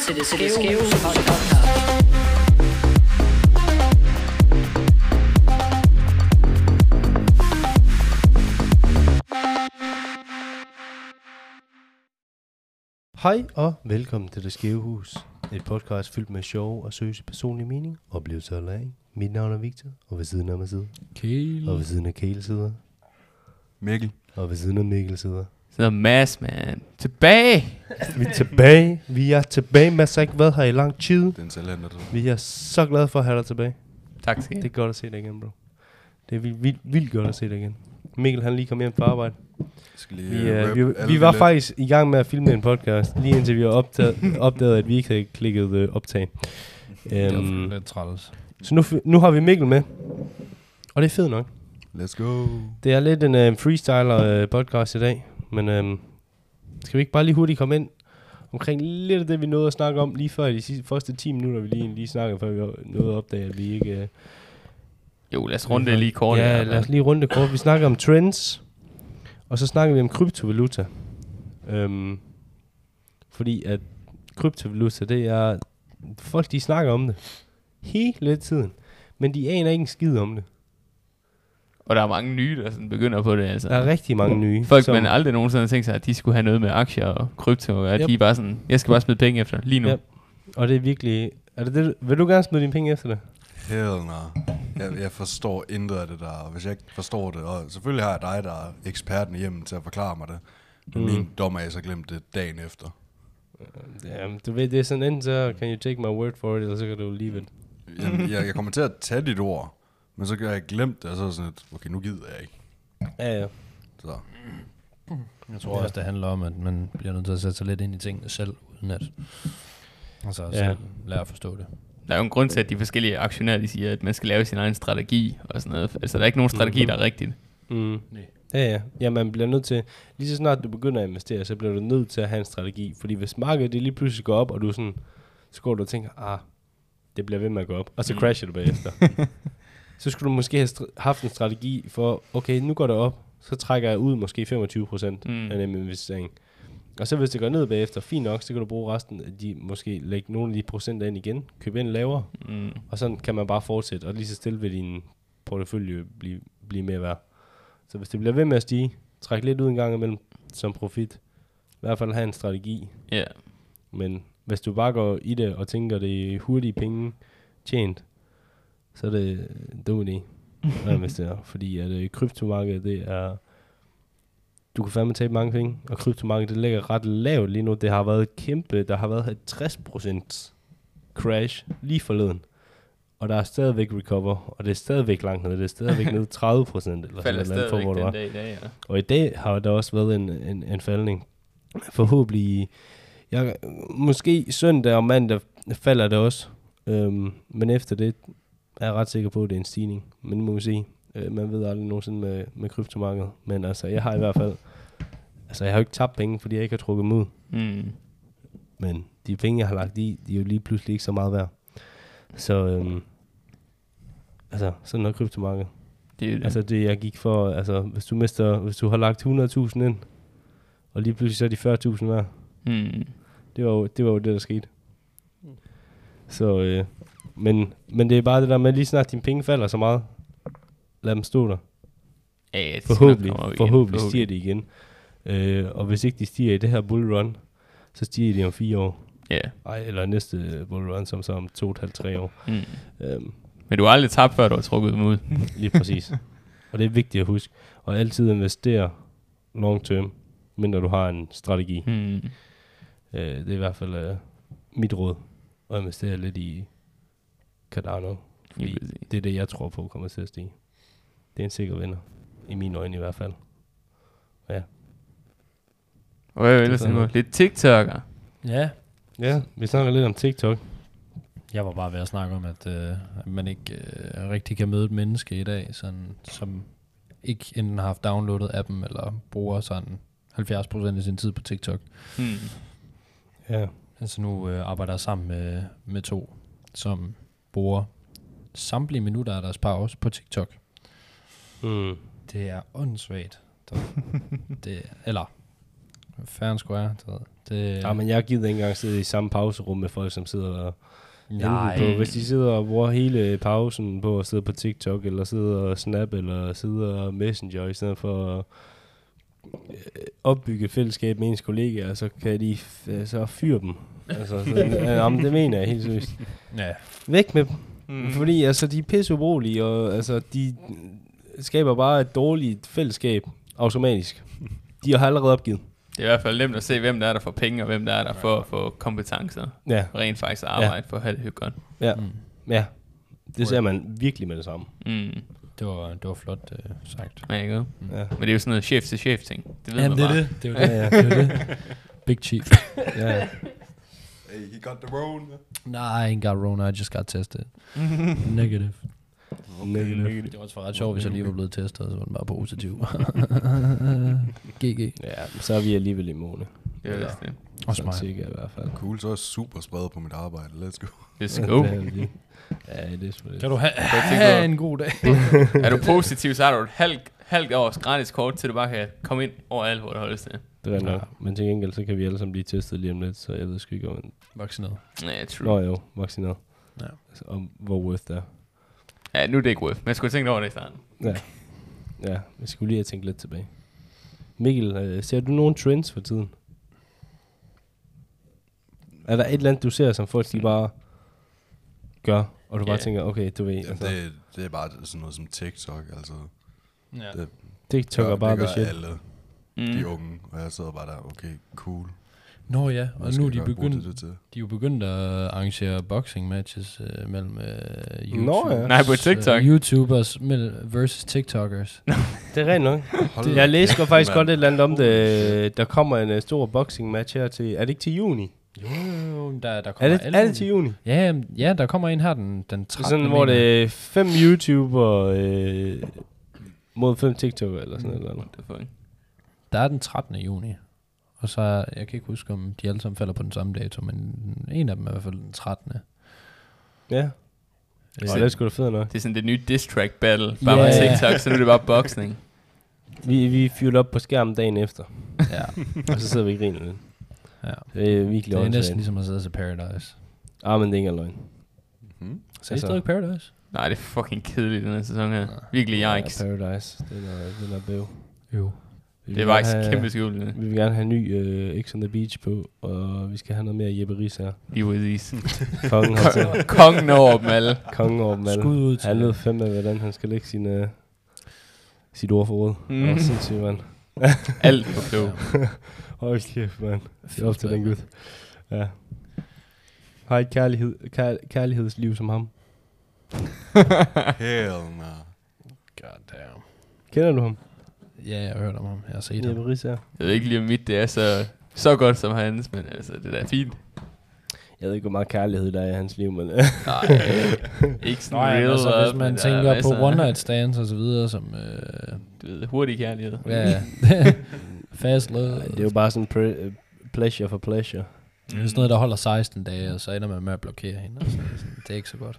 til det skæve podcast. Hej og velkommen til Det Skæve Hus. Et podcast fyldt med sjove og søse personlige mening, oplevelser og læring. Mit navn er Victor, og ved siden af mig sidder. Kæle. Og ved siden af Kæle sidder. Mikkel. Og ved siden af Mikkel sidder. Så Mads, man. Tilbage. Vi er tilbage. Vi er tilbage. Mads har ikke været her i lang tid. Den talenter, du. Vi er så glade for at have dig tilbage. Tak skal Det er godt at se dig igen, bro. Det er vildt, vildt, vildt godt at se dig igen. Mikkel han lige kom hjem fra arbejde. Skal lige Vi, øh, uh, rap vi, vi var lidt. faktisk i gang med at filme en podcast, lige indtil vi har opdaget, opdaget at vi ikke havde klikket uh, optag. Det Um, lidt træls. så nu, nu har vi Mikkel med. Og det er fedt nok. Let's go. Det er lidt en uh, freestyler uh, podcast i dag, men um, skal vi ikke bare lige hurtigt komme ind omkring lidt af det, vi nåede at snakke om lige før i de sidste, første 10 minutter, vi lige, lige snakkede, før vi nåede at opdage, at vi ikke... Uh, Jo, lad os runde det lige kort. Ja, her, lad os lige runde det kort. Vi snakker om trends, og så snakker vi om kryptovaluta. Øhm, fordi at kryptovaluta, det er... Folk, de snakker om det hele tiden, men de aner ikke en skid om det. Og der er mange nye, der sådan begynder på det. Altså. Der er rigtig mange nye. Folk, som- man aldrig nogensinde har tænkt sig, at de skulle have noget med aktier og krypto. Og at Yep. de er bare sådan, jeg skal bare smide penge efter lige nu. Yep. Og det er virkelig... Er det det, vil du gerne smide dine penge efter det? Hell no. Jeg, jeg forstår intet af det der. Og hvis jeg ikke forstår det, og selvfølgelig har jeg dig, der er eksperten hjemme til at forklare mig det. Men Mm. min dommer er så glemt det dagen efter. Ja, du ved, det er sådan, enten så can you take my word for it, eller så kan du leave it. Jeg, jeg, jeg kommer til at tage dit ord, men så kan jeg glemt det, og så er sådan et, okay, nu gider jeg ikke. Ja, ja. Så Jeg tror også, det handler om, at man bliver nødt til at sætte sig lidt ind i tingene selv, uden at altså, Ja. ja. selv lære at forstå det. Der er jo en grund til, at de forskellige aktionærer, de siger, at man skal lave sin egen strategi og sådan noget. Altså, der er ikke nogen strategi, Mhm. der er rigtigt. Mm. Nej. Ja, ja. Ja, man bliver nødt til, lige så snart du begynder at investere, så bliver du nødt til at have en strategi. Fordi hvis markedet det lige pludselig går op, og du sådan, så går du og tænker, ah, det bliver ved med at gå op, og så Mm. crasher du bagefter. så skulle du måske have haft en strategi for, okay, nu går det op, så trækker jeg ud måske 25% Mm. af den investering. Og så hvis det går ned bagefter, fint nok, så kan du bruge resten af de, måske lægge nogle af de procenter ind igen, købe ind lavere, Mm. og sådan kan man bare fortsætte, og lige så stille vil din portefølje blive, blive mere værd. Så hvis det bliver ved med at stige, træk lidt ud en gang imellem som profit. I hvert fald have en strategi. Ja. Men hvis du bare går i det og tænker, det er hurtige penge tjent, så er det en dum idé at investere. Fordi at øh, kryptomarkedet, det er... Du kan fandme tabe mange penge, og kryptomarkedet det ligger ret lavt lige nu. Det har været kæmpe, der har været et 60% crash lige forleden. Og der er stadigvæk recover, og det er stadigvæk langt nede. Det er stadigvæk nede 30 procent, eller sådan Falder et eller andet, for, hvor det var. dag i dag, ja. Og i dag har der også været en, en, en faldning. Forhåbentlig, jeg, måske søndag og mandag falder det også. Øhm, men efter det er ret sikker på, at det er en stigning. Men nu må vi se. Øh, man ved aldrig nogensinde med, med kryptomarkedet. Men altså, jeg har i hvert fald... Altså, jeg har jo ikke tabt penge, fordi jeg ikke har trukket dem ud. Mm. Men de penge, jeg har lagt i, de er jo lige pludselig ikke så meget værd. Så, øhm, altså, sådan noget kryptomarked. Det er det. Altså det, jeg gik for, altså hvis du mister, hvis du har lagt 100.000 ind, og lige pludselig så er de 40.000 værd. mm. Det var, jo, det var jo det, der skete. Så, øh, men, men det er bare det der med, lige snart dine penge falder så meget, lad dem stå der. Ja, ja, det Forhåbentlig, kommer jo igen. forhåbentlig stiger de igen. Øh, og hvis ikke de stiger i det her bullrun, så stiger de om fire år. Ja. Ej, eller næste bullrun, som så om to, et halvt, tre år. Mm. Øhm, Men du har aldrig tabt, før du har trukket dem ud. Lige præcis. og det er vigtigt at huske. Og altid investere long term, mindre du har en strategi. Mm. Øh, det er i hvert fald øh, mit råd. At investere lidt i Cardano. Fordi det er det, jeg tror på kommer til at stige. Det er en sikker vinder. I mine øjne i hvert fald. Ja. Og er er ellers nu? Lidt TikToker. Ja, Ja, vi snakker lidt om TikTok. jeg var bare ved at snakke om, at, øh, at man ikke øh, rigtig kan møde et menneske i dag, sådan, som ikke enten har haft downloadet appen, eller bruger sådan 70% af sin tid på TikTok. Mm. Ja. Altså nu øh, arbejder jeg sammen med, med to, som bruger samtlige minutter af deres pause på TikTok. Mm. Det er åndssvagt. Det, eller and square. Det, det, Ja, men jeg gider ikke engang sidde i samme pauserum med folk, som sidder og nej. På, hvis de sidder og bruger hele pausen på at sidde på TikTok, eller sidder og snap, eller sidder og messenger, i stedet for at øh, opbygge fællesskab med ens kollegaer, så kan de f- så fyre dem. Altså, så, øh, jamen, det mener jeg helt seriøst. Ja. Væk med dem. Mm. Fordi altså, de er pisse ubrugelige, og altså, de skaber bare et dårligt fællesskab automatisk. De har allerede opgivet. Det er i hvert fald nemt at se, hvem der er, der får penge, og hvem der er, der får, får kompetencer. Ja, Og rent faktisk arbejde for at have det hyggeligt. ja, Mm. ja. Det ser man virkelig med det samme. Mm. Det var, det var flot uh, sagt. Ja, ikke? Ja. Men det er jo sådan noget chef til chef ting. Det ved Jamen, man det er bare. det. Det er jo Ja, det. ja. det, er det. Big Chief. ja. Hey, he got the Rona. Nej, I ain't got Rona, I just got tested. Negative. Negative. Det var også ret sjovt, hvis jeg lige var blevet testet, så var den bare positiv. GG. Ja, så er vi alligevel immune. Det er det. Også mig. cirka i hvert fald. Cool, så er jeg super spredt på mit arbejde. Let's go. Let's go. Er. Ja, det er selvfølgelig. Kan du have, have en god dag? er du positiv, så har du et halvt, halvt års gratis kort, til du bare kan komme ind overalt, hvor det holdes til. Det er nok. Ja. Men til gengæld, så kan vi alle sammen blive testet lige om lidt, så jeg ved sgu ikke, om... Vaccineret. Ja, true. Nå jo, vaccineret. Ja. Altså, om hvor worth det er. Ja, nu er det ikke worth. Men jeg skulle tænke over det i starten. Ja. Ja, jeg skulle lige have tænkt lidt tilbage. Mikkel, øh, ser du nogle trends for tiden? Er der et eller andet, du ser, som folk de bare gør, og du Ja. bare tænker, okay, du ved, Jamen, altså, det, det er bare sådan noget som TikTok, altså. Ja. Det TikTok er bare det the gør shit. alle Mm. de unge, og jeg sidder bare der, okay, cool. Nå ja, og skal nu er de begyndt, det til? de er jo begyndt at arrangere boxing matches øh, mellem øh, YouTube. Nå ja. Nej, på TikTok. Øh, YouTubers versus TikTokers. Det er rent nok. Hold Jeg læste faktisk godt et eller andet om det. Der kommer en uh, stor boxing match her til, er det ikke til juni? Jo, der, der Er kommer det, alle er det til juni? Ja, ja, der kommer en her den, den 13. Sådan, hvor det er fem YouTuber øh, mod fem TikToker eller sådan noget. Eller. Det er. Der er den 13. juni. Og så, er- jeg kan ikke huske, om de alle sammen falder på den samme dato, men en af dem er i hvert fald den 13. Ja. Øh, Og det er sgu da fedt nok. Det er sådan det nye diss track battle. Bare Ja. med TikTok, så nu er det bare boxing. Vi, vi fyrte op på skærmen dagen efter, ja, og så sidder vi og griner lidt. ja. Det er virkelig Det er næsten ligesom at sidde til Paradise. Ah, men det er ikke engang løgn. Hmm? Så er I stadig Paradise? Nej, det er fucking kedeligt, den her sæson her. Virkelig yikes. Ja, Paradise. Den er, den er bøv. Jo. Vi Det var faktisk have- kæmpe skjult. det. Vi vil gerne have ny uh, X on the Beach på, og vi skal have noget mere Jeppe Ries her. Lige præcis. Kongen har til. Kongen over dem alle. Kongen over dem alle. Skud ud til... Han ved fandme, hvordan han skal lægge sin, uh, sit ordforråd. Mm. Mm. Og sindssygt, mand. Alt for klog. Hold kæft, mand. Det er op til den gut. Ja. Har et kærlighed, kær, kærlighedsliv som ham. Hell no. God damn. Kender du ham? Ja, jeg har hørt om ham. Jeg har set ham. Ries her. Jeg ved ikke lige, om mit det er så, så godt som hans, men altså, det er fint. Jeg ved ikke, hvor meget kærlighed der er i hans liv, men... Nej, ikke sådan Nå, ja, real altså, love, hvis man men der er tænker på one night stands og så videre, som... Øh, Du ved, hurtig kærlighed. ja, fast love. Nej, det er jo bare sådan pre- pleasure for pleasure. Det er sådan noget, der holder 16 dage, og så ender man med at blokere hende. Altså, det er sådan- det er ikke så godt.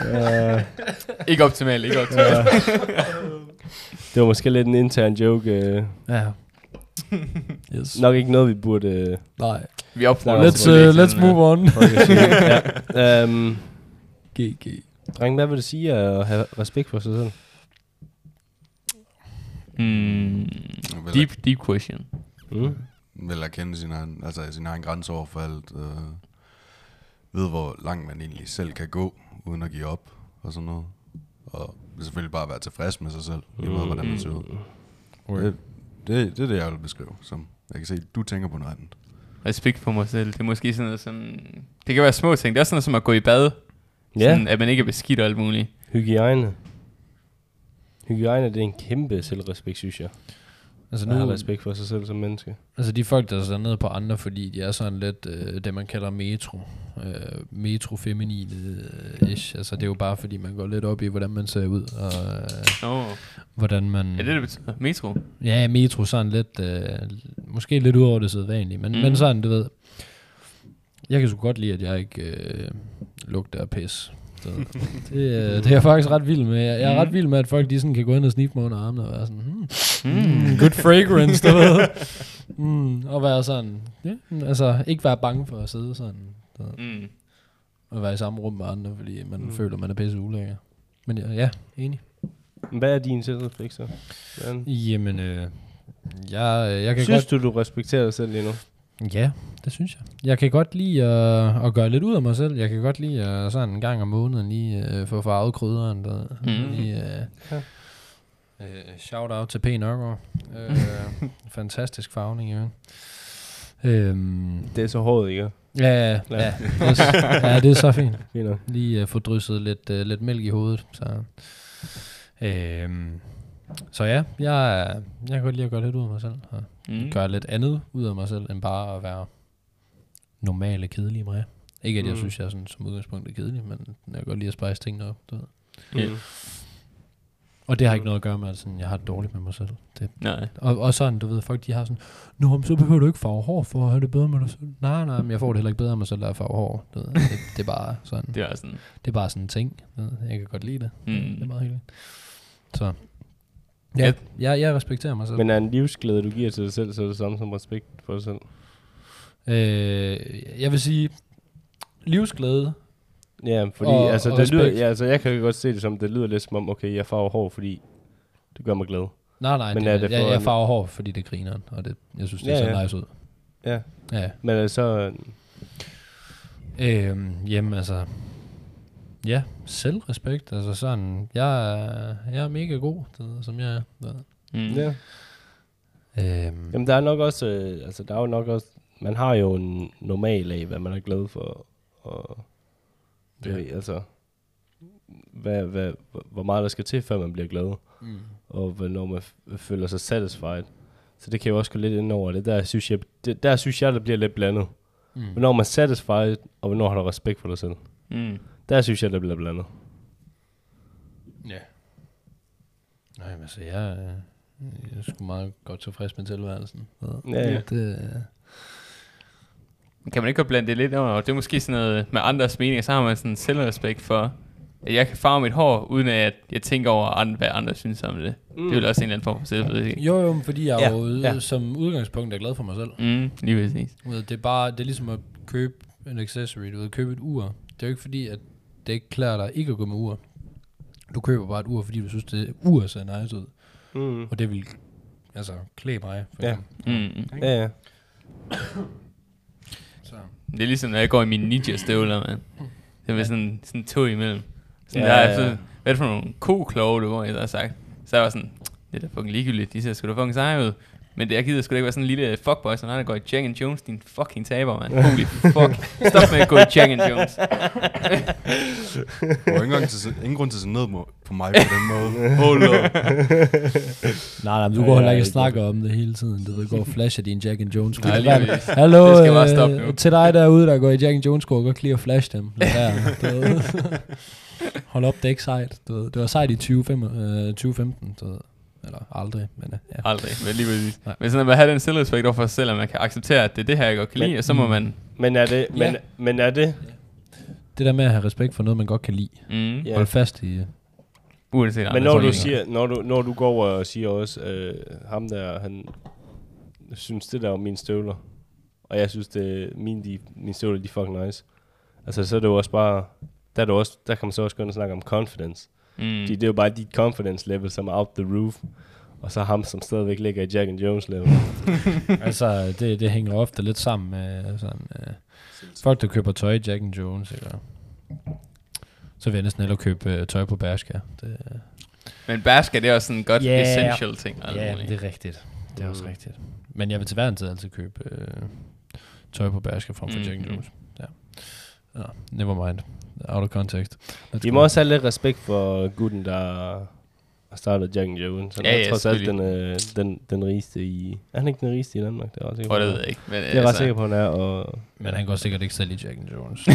uh, Ikke optimalt, ikke optimalt. det var måske lidt en intern joke. Uh, Ja. Yes. nok ikke noget, vi burde... Uh, Nej. Vi opfordrer Let's, uh, let's move on. ja. um, GG. dreng, hvad vil det sige at have respekt for sig selv? Mm, Vel, deep, deep question. Mm? vel at kende sin egen, altså sin egen grænse over for alt. Øh, ved, hvor langt man egentlig selv kan gå, uden at give op og sådan noget. Og selvfølgelig bare være tilfreds med sig selv, lige meget hvordan man ser ud. Det, det, det er det, jeg vil beskrive. Som jeg kan se, du tænker på noget andet. Respekt for mig selv. Det er måske sådan noget som... Det kan være små ting. Det er sådan noget som at gå i bad. Ja, Sådan, at man ikke er beskidt og alt muligt. hygiejne. Hygiejne, det er en kæmpe selvrespekt, synes jeg. Altså Nu nu, har respekt for sig selv som menneske. altså de folk, der er ned på andre, fordi de er sådan lidt øh, det, man kalder metro. Øh, metro feminine øh, ish. Altså det er jo bare fordi, man går lidt op i, hvordan man ser ud, og øh, oh. hvordan man... er det, det betyder? Metro? Ja, metro sådan lidt, øh, måske lidt ud over det sædvanlige, men. Mm. men sådan, du ved, jeg kan sgu godt lide, at jeg ikke øh, lugter af pis. Ved. Det, øh, det er jeg faktisk ret vild med. Jeg, er Mm. ret vild med, at folk de sådan kan gå ind og sniffe mig under armene og være sådan, hmm, Mm. mm, good fragrance, du ved. Mm, og være sådan, ja, altså ikke være bange for at sidde sådan, ved, Mm. og være i samme rum med andre, fordi man Mm. føler, man er pisse ulækker. Men ja, ja enig. Hvad er din selvrespekt så? Jamen, øh, jeg, jeg kan Synes godt... du, du respekterer dig selv lige nu? Ja, det synes jeg. Jeg kan godt lide at, at gøre lidt ud af mig selv. Jeg kan godt lide at sådan en gang om måneden lige øh, få farvet krydderen. Der. Mm. Lige, øh, Ja. øh, shout out til P. Nørgaard. Øh, fantastisk farvning, jo. Øhm, Det er så hårdt, ikke? ja, ja, Ja. ja, det er, s- ja, det er så fint. Lige uh, få drysset lidt, uh, lidt mælk i hovedet. Så, øhm, så ja, jeg, jeg kan godt lide at gøre lidt ud af mig selv. Og Mm. gøre lidt andet ud af mig selv, end bare at være normale, kedelige mig. Ikke at jeg Mm. synes, jeg er sådan, som udgangspunkt er kedelig, men jeg kan godt lide at spice tingene op. Du ved. Ja. Mm. Og det har ikke noget at gøre med, at sådan, jeg har det dårligt med mig selv. Det, Nej. og, og sådan, du ved, folk de har sådan, Nå, men så behøver du ikke farve hår for at have det bedre med dig selv. Nej, nej, men jeg får det heller ikke bedre med mig selv, af at farve hår. Du ved. Det, det, er bare sådan, Det er sådan. det er bare sådan en ting. Jeg kan godt lide det. Mm. Det er meget hyggeligt. Så, ja, jeg, jeg respekterer mig selv. Men er en livsglæde, du giver til dig selv, så er det samme som respekt for dig selv? Øh, jeg vil sige, livsglæde. Ja, fordi Og- altså, og det lyder, respekt. ja, altså, jeg kan godt se det som, det lyder lidt som om, okay, jeg farver hår, fordi det gør mig glad. Nej, nej, Men det, er det jeg, jeg farver hår, fordi det griner, og det, jeg synes, det Ja, ser ja. nice ud. Ja. Ja. Men så, Øhm, jamen altså, ja, selvrespekt. Altså sådan, jeg er, jeg er mega god, du ved, som jeg er. du ved. Mm. ja. Øhm, Jamen, der er nok også, øh, altså, der er jo nok også, man har jo en normal af, hvad man er glad for, og det, Ja. altså, hvad, hvad, hvor meget der skal til, før man bliver glad, mm. og hvornår man f- føler sig satisfied. Så det kan jo også gå lidt ind over det. Der synes jeg, det, der synes jeg, der bliver lidt blandet. Mm. Hvornår er man satisfied, og hvornår har du respekt for dig selv. Mm. Der synes jeg, der bliver blandet. Ja. Nej, men altså, jeg, er- jeg er sgu meget godt tilfreds med tilværelsen. Ja, ja. Det, øh, Kan man ikke godt blande det lidt over? Det er måske sådan noget med andres meninger, så har man sådan selvrespekt for, at jeg kan farve mit hår, uden at jeg tænker over, andre, hvad andre synes om det. Mm. Det er vel også en eller anden form for selvrespekt. jo, jo, fordi jeg Ja, jo ja. som udgangspunkt er glad for mig selv. Mm, lige præcis. Det er bare, det er ligesom at købe en accessory, du ved, købe et ur. Det er jo ikke fordi, at det ikke klæder dig ikke at gå med ur. Du køber bare et ur, fordi du synes, det ur ser nice ud. Mm. Og det vil altså klæde mig. For Ja. eksempel. Mm. Ja, ja. Så. Det er ligesom, når jeg går i mine ninja-støvler, man. Det er med sådan, sådan to imellem. Sådan Ja, ja, der er ja. sådan, hvad er det for nogle kokloge, du hvor jeg har sagt. Så jeg var sådan, det er da fucking ligegyldigt, de ser sgu da fucking seje ud. Men det, jeg gider sgu da ikke være sådan en lille fuckboy, som der går i Jack and Jones, din fucking taber, man. Holy fuck. Stop med at gå i Jack and Jones. Der var ikke engang til, ingen grund til at se ned på mig på den måde. Hold up. Nej, nej, men du går heller ikke og snakker om det hele tiden. Du ved, går og flasher din Jack and Jones. Nej, lige. Hallo, Det skal bare stoppe nu. øh, til dig derude, der går i Jack and Jones sko, godt lide at flash dem. Lad være. Hold op, det er ikke sejt. Du ved. Det var sejt i 2015, øh, 2015 du ved. Eller aldrig, men øh, ja. Aldrig, men lige præcis. Nej. Men sådan at man have den selvrespekt over for sig selv, at man kan acceptere, at det er det her, jeg godt kan Men- lide, og så må man... Men er det, men, Ja. men er det, Det der med at have respekt for noget, man godt kan lide. Mm, Ja. Hold fast i... Uanset Men når du, siger, når, du, når du går over og siger også, øh, ham der, han synes det der om mine støvler, og jeg synes, det, mine, de, mine støvler, de er fucking nice. Altså, så er det jo også bare, der, er det også, der kan man så også gå ind og snakke om confidence. Mm. Fordi det er jo bare dit confidence level, som er out the roof. Og så ham, som stadigvæk ligger i Jack and Jones level. altså, det, det hænger ofte lidt sammen med sådan... Øh, folk, der køber tøj i Jack and Jones, eller... Så vil jeg næsten hellere købe øh, tøj på Bershka. Det, Men Bershka, det er også sådan en godt Ja. essential ting. og alt ja, muligt. det er rigtigt. Det er også Mm. rigtigt. Men jeg vil til hver en tid altid købe øh, tøj på Bershka frem for Mm, Jack and mm. Jones. Ja. Ja. Never mind. Out of context. Let's Vi go. må også have lidt respekt for gutten, der har startet Jack and Jones. Han Ja, er ja, trods alt den, øh, den, den rigeste i... Er han ikke den rigeste i Danmark? Det er jeg ret sikker på, det ved jeg ikke. Men, Det er jeg ret sikker på, han er. Og Men han går sikkert ikke selv i Jack and Jones.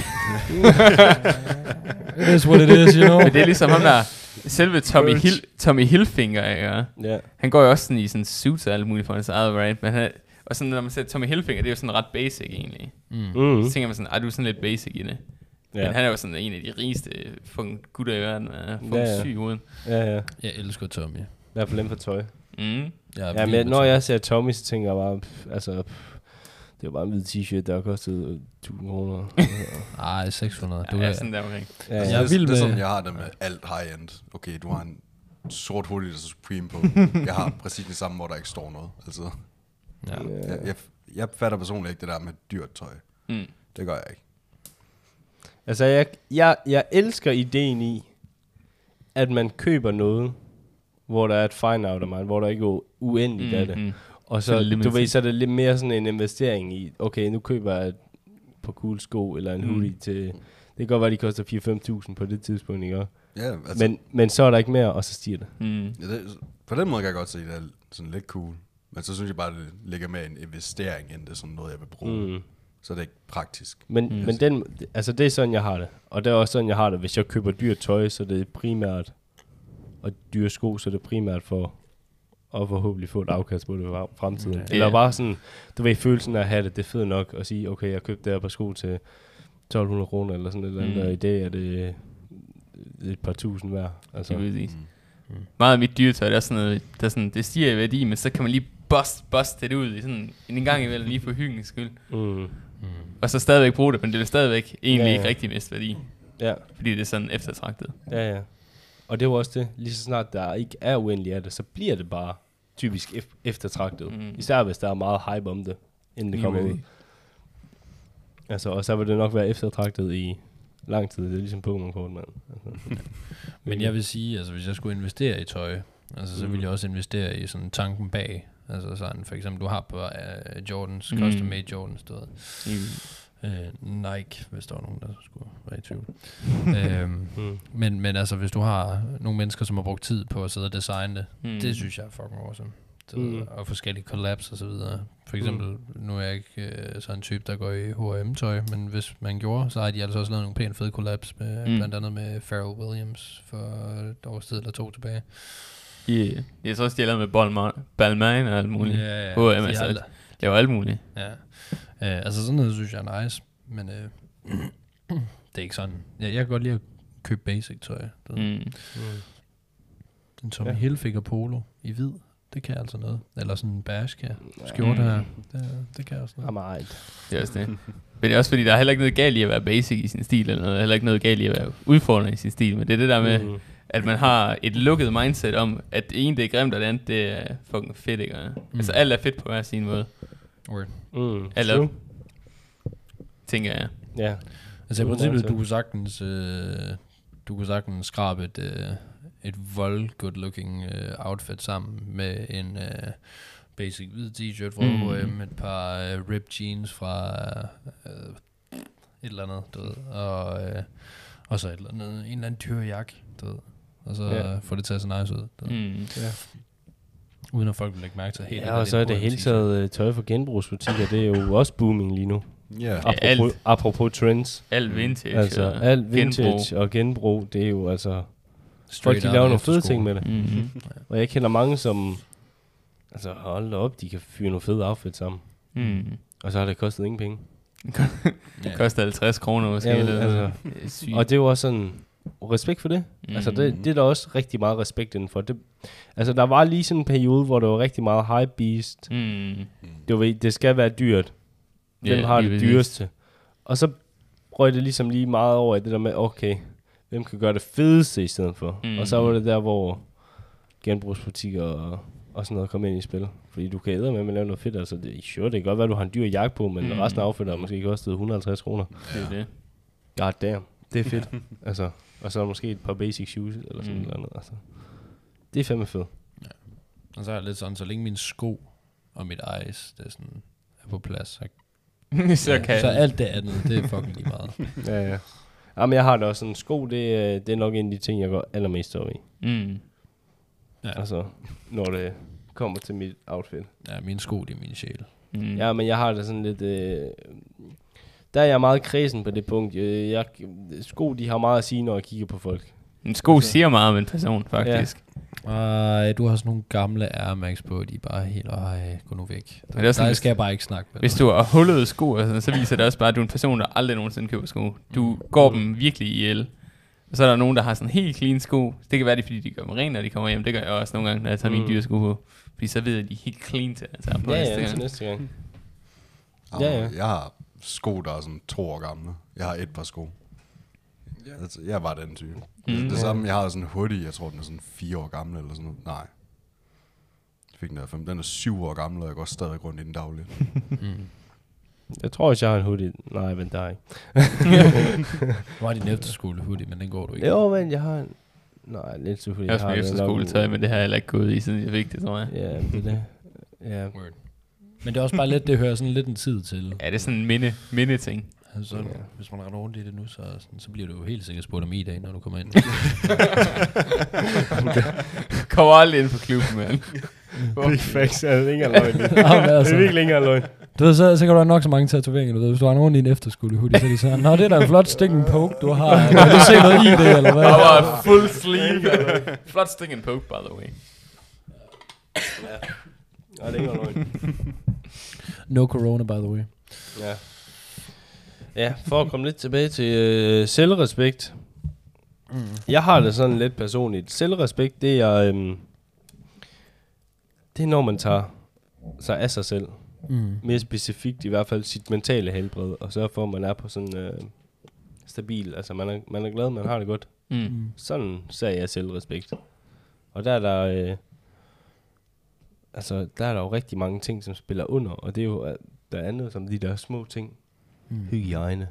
it is what it is, you know. Men det er ligesom ham der, selve Tommy. Hill, Tommy Hilfinger, ikke? ja. Han går jo også sådan i sådan suits og alt muligt for hans eget right, men han, og sådan, når man ser Tommy Hilfinger, det er jo sådan ret basic egentlig. Mm. Mm. Så tænker man sådan, ej, du er sådan lidt basic i det. Ja. Men han er jo sådan en af de rigeste fucking gutter i verden. Er fucking Ja, ja, ja. ja. syg hovedet. Ja, ja. Jeg elsker Tommy. I hvert fald for tøj. Mm. Jeg Ja, vild men med når jeg ser Tommy, så tænker jeg bare, pff, altså, pff, det var bare en hvid t-shirt, der har kostet øh, 1000 kroner. Ej, 600. Du Ja, er, sådan der omkring. ja, Altså, Jeg er vild det er med- sådan, jeg har det med alt high-end. Okay, du har en sort hoodie, der er Supreme på. Jeg har præcis det samme, hvor der ikke står noget. Altså, ja. jeg, jeg, jeg fatter personligt ikke det der med dyrt tøj. Mm. Det gør jeg ikke. Altså, jeg, jeg, jeg elsker ideen i, at man køber noget, hvor der er et fine out af mig, hvor der ikke er uendeligt mm, af det. mm. Og Så så, du ved, så er det lidt mere sådan en investering i, okay, nu køber jeg et par cool sko, eller en Mm. hoodie til, det kan godt være, de koster 4-5.000 på det tidspunkt, ikke? Ja, altså, Men, men så er der ikke mere, og så stiger det. Mm. ja, det, på den måde kan jeg godt se, at det er sådan lidt cool. Men så synes jeg bare, det ligger med en investering, end det er sådan noget, jeg vil bruge. Mm. Mm. Så er det ikke praktisk. Men, Mm. mm. men den, altså det er sådan, jeg har det. Og det er også sådan, jeg har det. Hvis jeg køber dyrt tøj, så er det primært, og dyre sko, så er det primært for at forhåbentlig få et afkast på det i fremtiden. Okay. Eller bare sådan, du ved, følelsen af at have det, det er fedt nok at sige, okay, jeg købte det her par sko til 1200 kroner, eller sådan et eller andet, Mm. og i dag er det et par tusind værd. Altså, Det er præcis. Mm. Meget af mit dyretøj, der er sådan noget, der er sådan, det stiger i værdi, men så kan man lige bust, bust det ud i sådan en gang imellem, lige for hyggens skyld. mm, Mm. Og så stadigvæk bruge det, men det vil stadigvæk egentlig Ja, ja, ikke rigtig miste værdi, ja, fordi det er sådan eftertragtet. ja, ja. Og det er jo også det, lige så snart der ikke er uendeligt af det, så bliver det bare typisk ef- eftertragtet. Mm. Især hvis der er meget hype om det, inden det Lige kommer ud. Altså, og så vil det nok være eftertragtet i lang tid. Det er ligesom Pokémon-kort, mand. Altså. Men jeg vil sige, altså hvis jeg skulle investere i tøj, altså så Mm. ville jeg også investere i sådan tanken bag. Altså sådan, for eksempel, du har på uh, Jordans, Mm. mm. custom made Jordans, du ved. Mm. Uh, Nike, hvis der var nogen, der skulle være i tvivl. øhm, Mm. men, men altså, hvis du har nogle mennesker, som har brugt tid på at sidde og designe det, Mm. mm. det synes jeg er fucking awesome. Ved, Mm. Og forskellige collabs og så videre. For eksempel, mm. nu er jeg ikke øh, sådan en type, der går i H&M-tøj, men hvis man gjorde, så har de altså også lavet nogle pænt fede collabs, med, Mm. mm. blandt andet med Pharrell Williams for et års tid eller to tilbage. Yeah. Jeg tror også, de har lavet med Balmain, Balmain og alt muligt. Ja, ja, H&M, de altså, alt. Det var alt muligt. ja. Øh, altså sådan noget synes jeg er nice, men øh, det er ikke sådan. Jeg, jeg kan godt lide at købe basic tøj. Mm. En Tommy Ja. Hilfiger polo i hvid, det kan altså noget. Eller sådan en bash kan skjorte Mm. her, det, det kan også noget. Amart. Det er også det. Men det er også fordi, der er heller ikke noget galt i at være basic i sin stil, eller noget. heller ikke noget galt i at være udfordrende i sin stil, men det er det der med, mm. At man har et lukket mindset om, at det ene det er grimt, og det andet det er fucking fedt, ikke? Mm. Altså alt er fedt på hver sin måde, Word. Mm. Eller- True. tænker jeg. Ja. Altså i princippet, du kunne sagtens, øh, du kunne sagtens skrabe et, øh, et vold good looking øh, outfit sammen med en øh, basic hvid t-shirt fra Mm. mm. H&M, et par øh, ripped jeans fra øh, et eller andet, du ved, og, øh, og så et eller andet, en eller anden dyr jakke, du ved, og så Ja. få det til at se nice ud, ved, Mm. ja. uden at folk vil lægge mærke til helt. Ja, og så er det hele taget øh, tøj for genbrugsbutikker. Det er jo også booming lige nu. Ja, Ja, alt. Apropos, apropos trends. Alt vintage. Altså, og alt vintage genbrug. og genbrug, det er jo altså... Folk, de laver nogle fede ting med det. Mm-hmm. Og jeg kender mange, som... Altså, hold op, de kan fyre nogle fede outfits sammen. Mm. Og så har det kostet ingen penge. Det koster 50 kroner måske. Ja, eller altså, Det. Og det er jo også sådan... Respekt for det. Mm. Altså, det, Mhm. det er der også rigtig meget respekt indenfor. Det, altså, der var lige sådan en periode, hvor der var rigtig meget hype beast. Mm. Du ved, det skal være dyrt. Hvem Ja, har det dyreste? Og så røg det ligesom lige meget over i det der med, okay, hvem kan gøre det fedeste i stedet for? Mm. Og så var det der, hvor genbrugsbutikker og, og sådan noget kom ind i spil. Fordi du kan æde med at lave noget fedt. Altså, det, sure, det kan godt være, at du har en dyr jakke på, men Mm. mm. resten af outfittet har måske kostet 150 kroner. Det er det. God damn, det er fedt. altså, og så måske et par basic shoes eller sådan Mm. noget. Altså. Det er fandme fedt. Og så er det lidt sådan, så længe mine sko og mit ice, det er sådan, er på plads, så, så kan så alt det andet, det er fucking lige meget. Ja, ja. Jamen, jeg har da også sådan sko, det, er- det er nok en af de ting, jeg går allermest op i. Mm. Ja. Altså, når det kommer til mit outfit. Ja, mine sko, det er min sjæl. Mm. Ja, men jeg har det sådan lidt... Øh, der er jeg meget kredsen på det punkt. Øh, Jeg, sko, de har meget at sige, når jeg kigger på folk. En sko siger meget om en person, faktisk. Ej, du har sådan nogle gamle Air Max på, de er bare helt, ej, gå nu væk. Men det er sådan, Der skal jeg bare ikke snakke med Hvis dig. du har hullede sko, og sådan, så viser det også bare, at du er en person, der aldrig nogensinde køber sko. Du går dem virkelig ihjel. Og så er der nogen, der har sådan helt clean sko. Det kan være, det er, fordi de gør dem rent, når de kommer hjem. Det gør jeg også nogle gange, når jeg tager mine Mm. dyre sko på. Fordi så ved jeg, at de er helt clean til at tage på Ja, næste ja, gang. til næste gang. Ja, Ja, ja. ja. Jeg har sko, der er sådan to år gamle. Jeg har et par sko. Ja. Altså, jeg bare den type. Mm. Mm. Det samme, jeg har sådan en hoodie, jeg tror, den er sådan fire år gammel eller sådan noget. Nej. Jeg fik den der fem. Den er syv år gammel, og jeg går stadig rundt i den daglige. Jeg tror også, jeg har en hoodie. Nej, men der er ikke. Du har din efterskole hoodie, men den går du ikke. Jo, men jeg har en... Nej, lidt så hoodie. Jeg har også nok efterskoletøj, en- men det har jeg heller ikke gået i, siden jeg fik det, tror jeg. Ja, det er det. Ja. Word. Men det er også bare lidt, det hører sådan lidt en tid til. Ja, det er sådan en minde, minde ting. Altså, Ja. hvis man render rundt i det nu, så, sådan, så bliver du jo helt sikkert spurgt om i dag, når du kommer ind. Kommer aldrig ind på klubben, mand. Big facts er det ikke engang løgn. det Jamen, altså, er virkelig ikke løgn. du ved, så, så kan du have nok så mange tatoveringer, du ved. Hvis du har nogen i en efterskole hoodie, så er de sådan, Nå, det er da en flot sticking poke, du har. Kan du se noget i det, eller hvad? Der var full sleeve. Flot sting and poke, by the way. Nej, det er ikke løgn. No corona, by the way. Ja. Ja, for at komme lidt tilbage til øh, selvrespekt. Mm. Jeg har det sådan lidt personligt. Selvrespekt, det er, øhm, det er når man tager sig af sig selv. Mm. Mere specifikt i hvert fald sit mentale helbred, og sørger for, at man er på sådan øh, stabil. Altså man er, man er glad, man har det godt. Mm. Sådan sagde jeg selvrespekt. Og der er der, øh, altså, der er der jo rigtig mange ting, som spiller under, og det er jo der er andet som de der små ting. Mm. Hygiejne.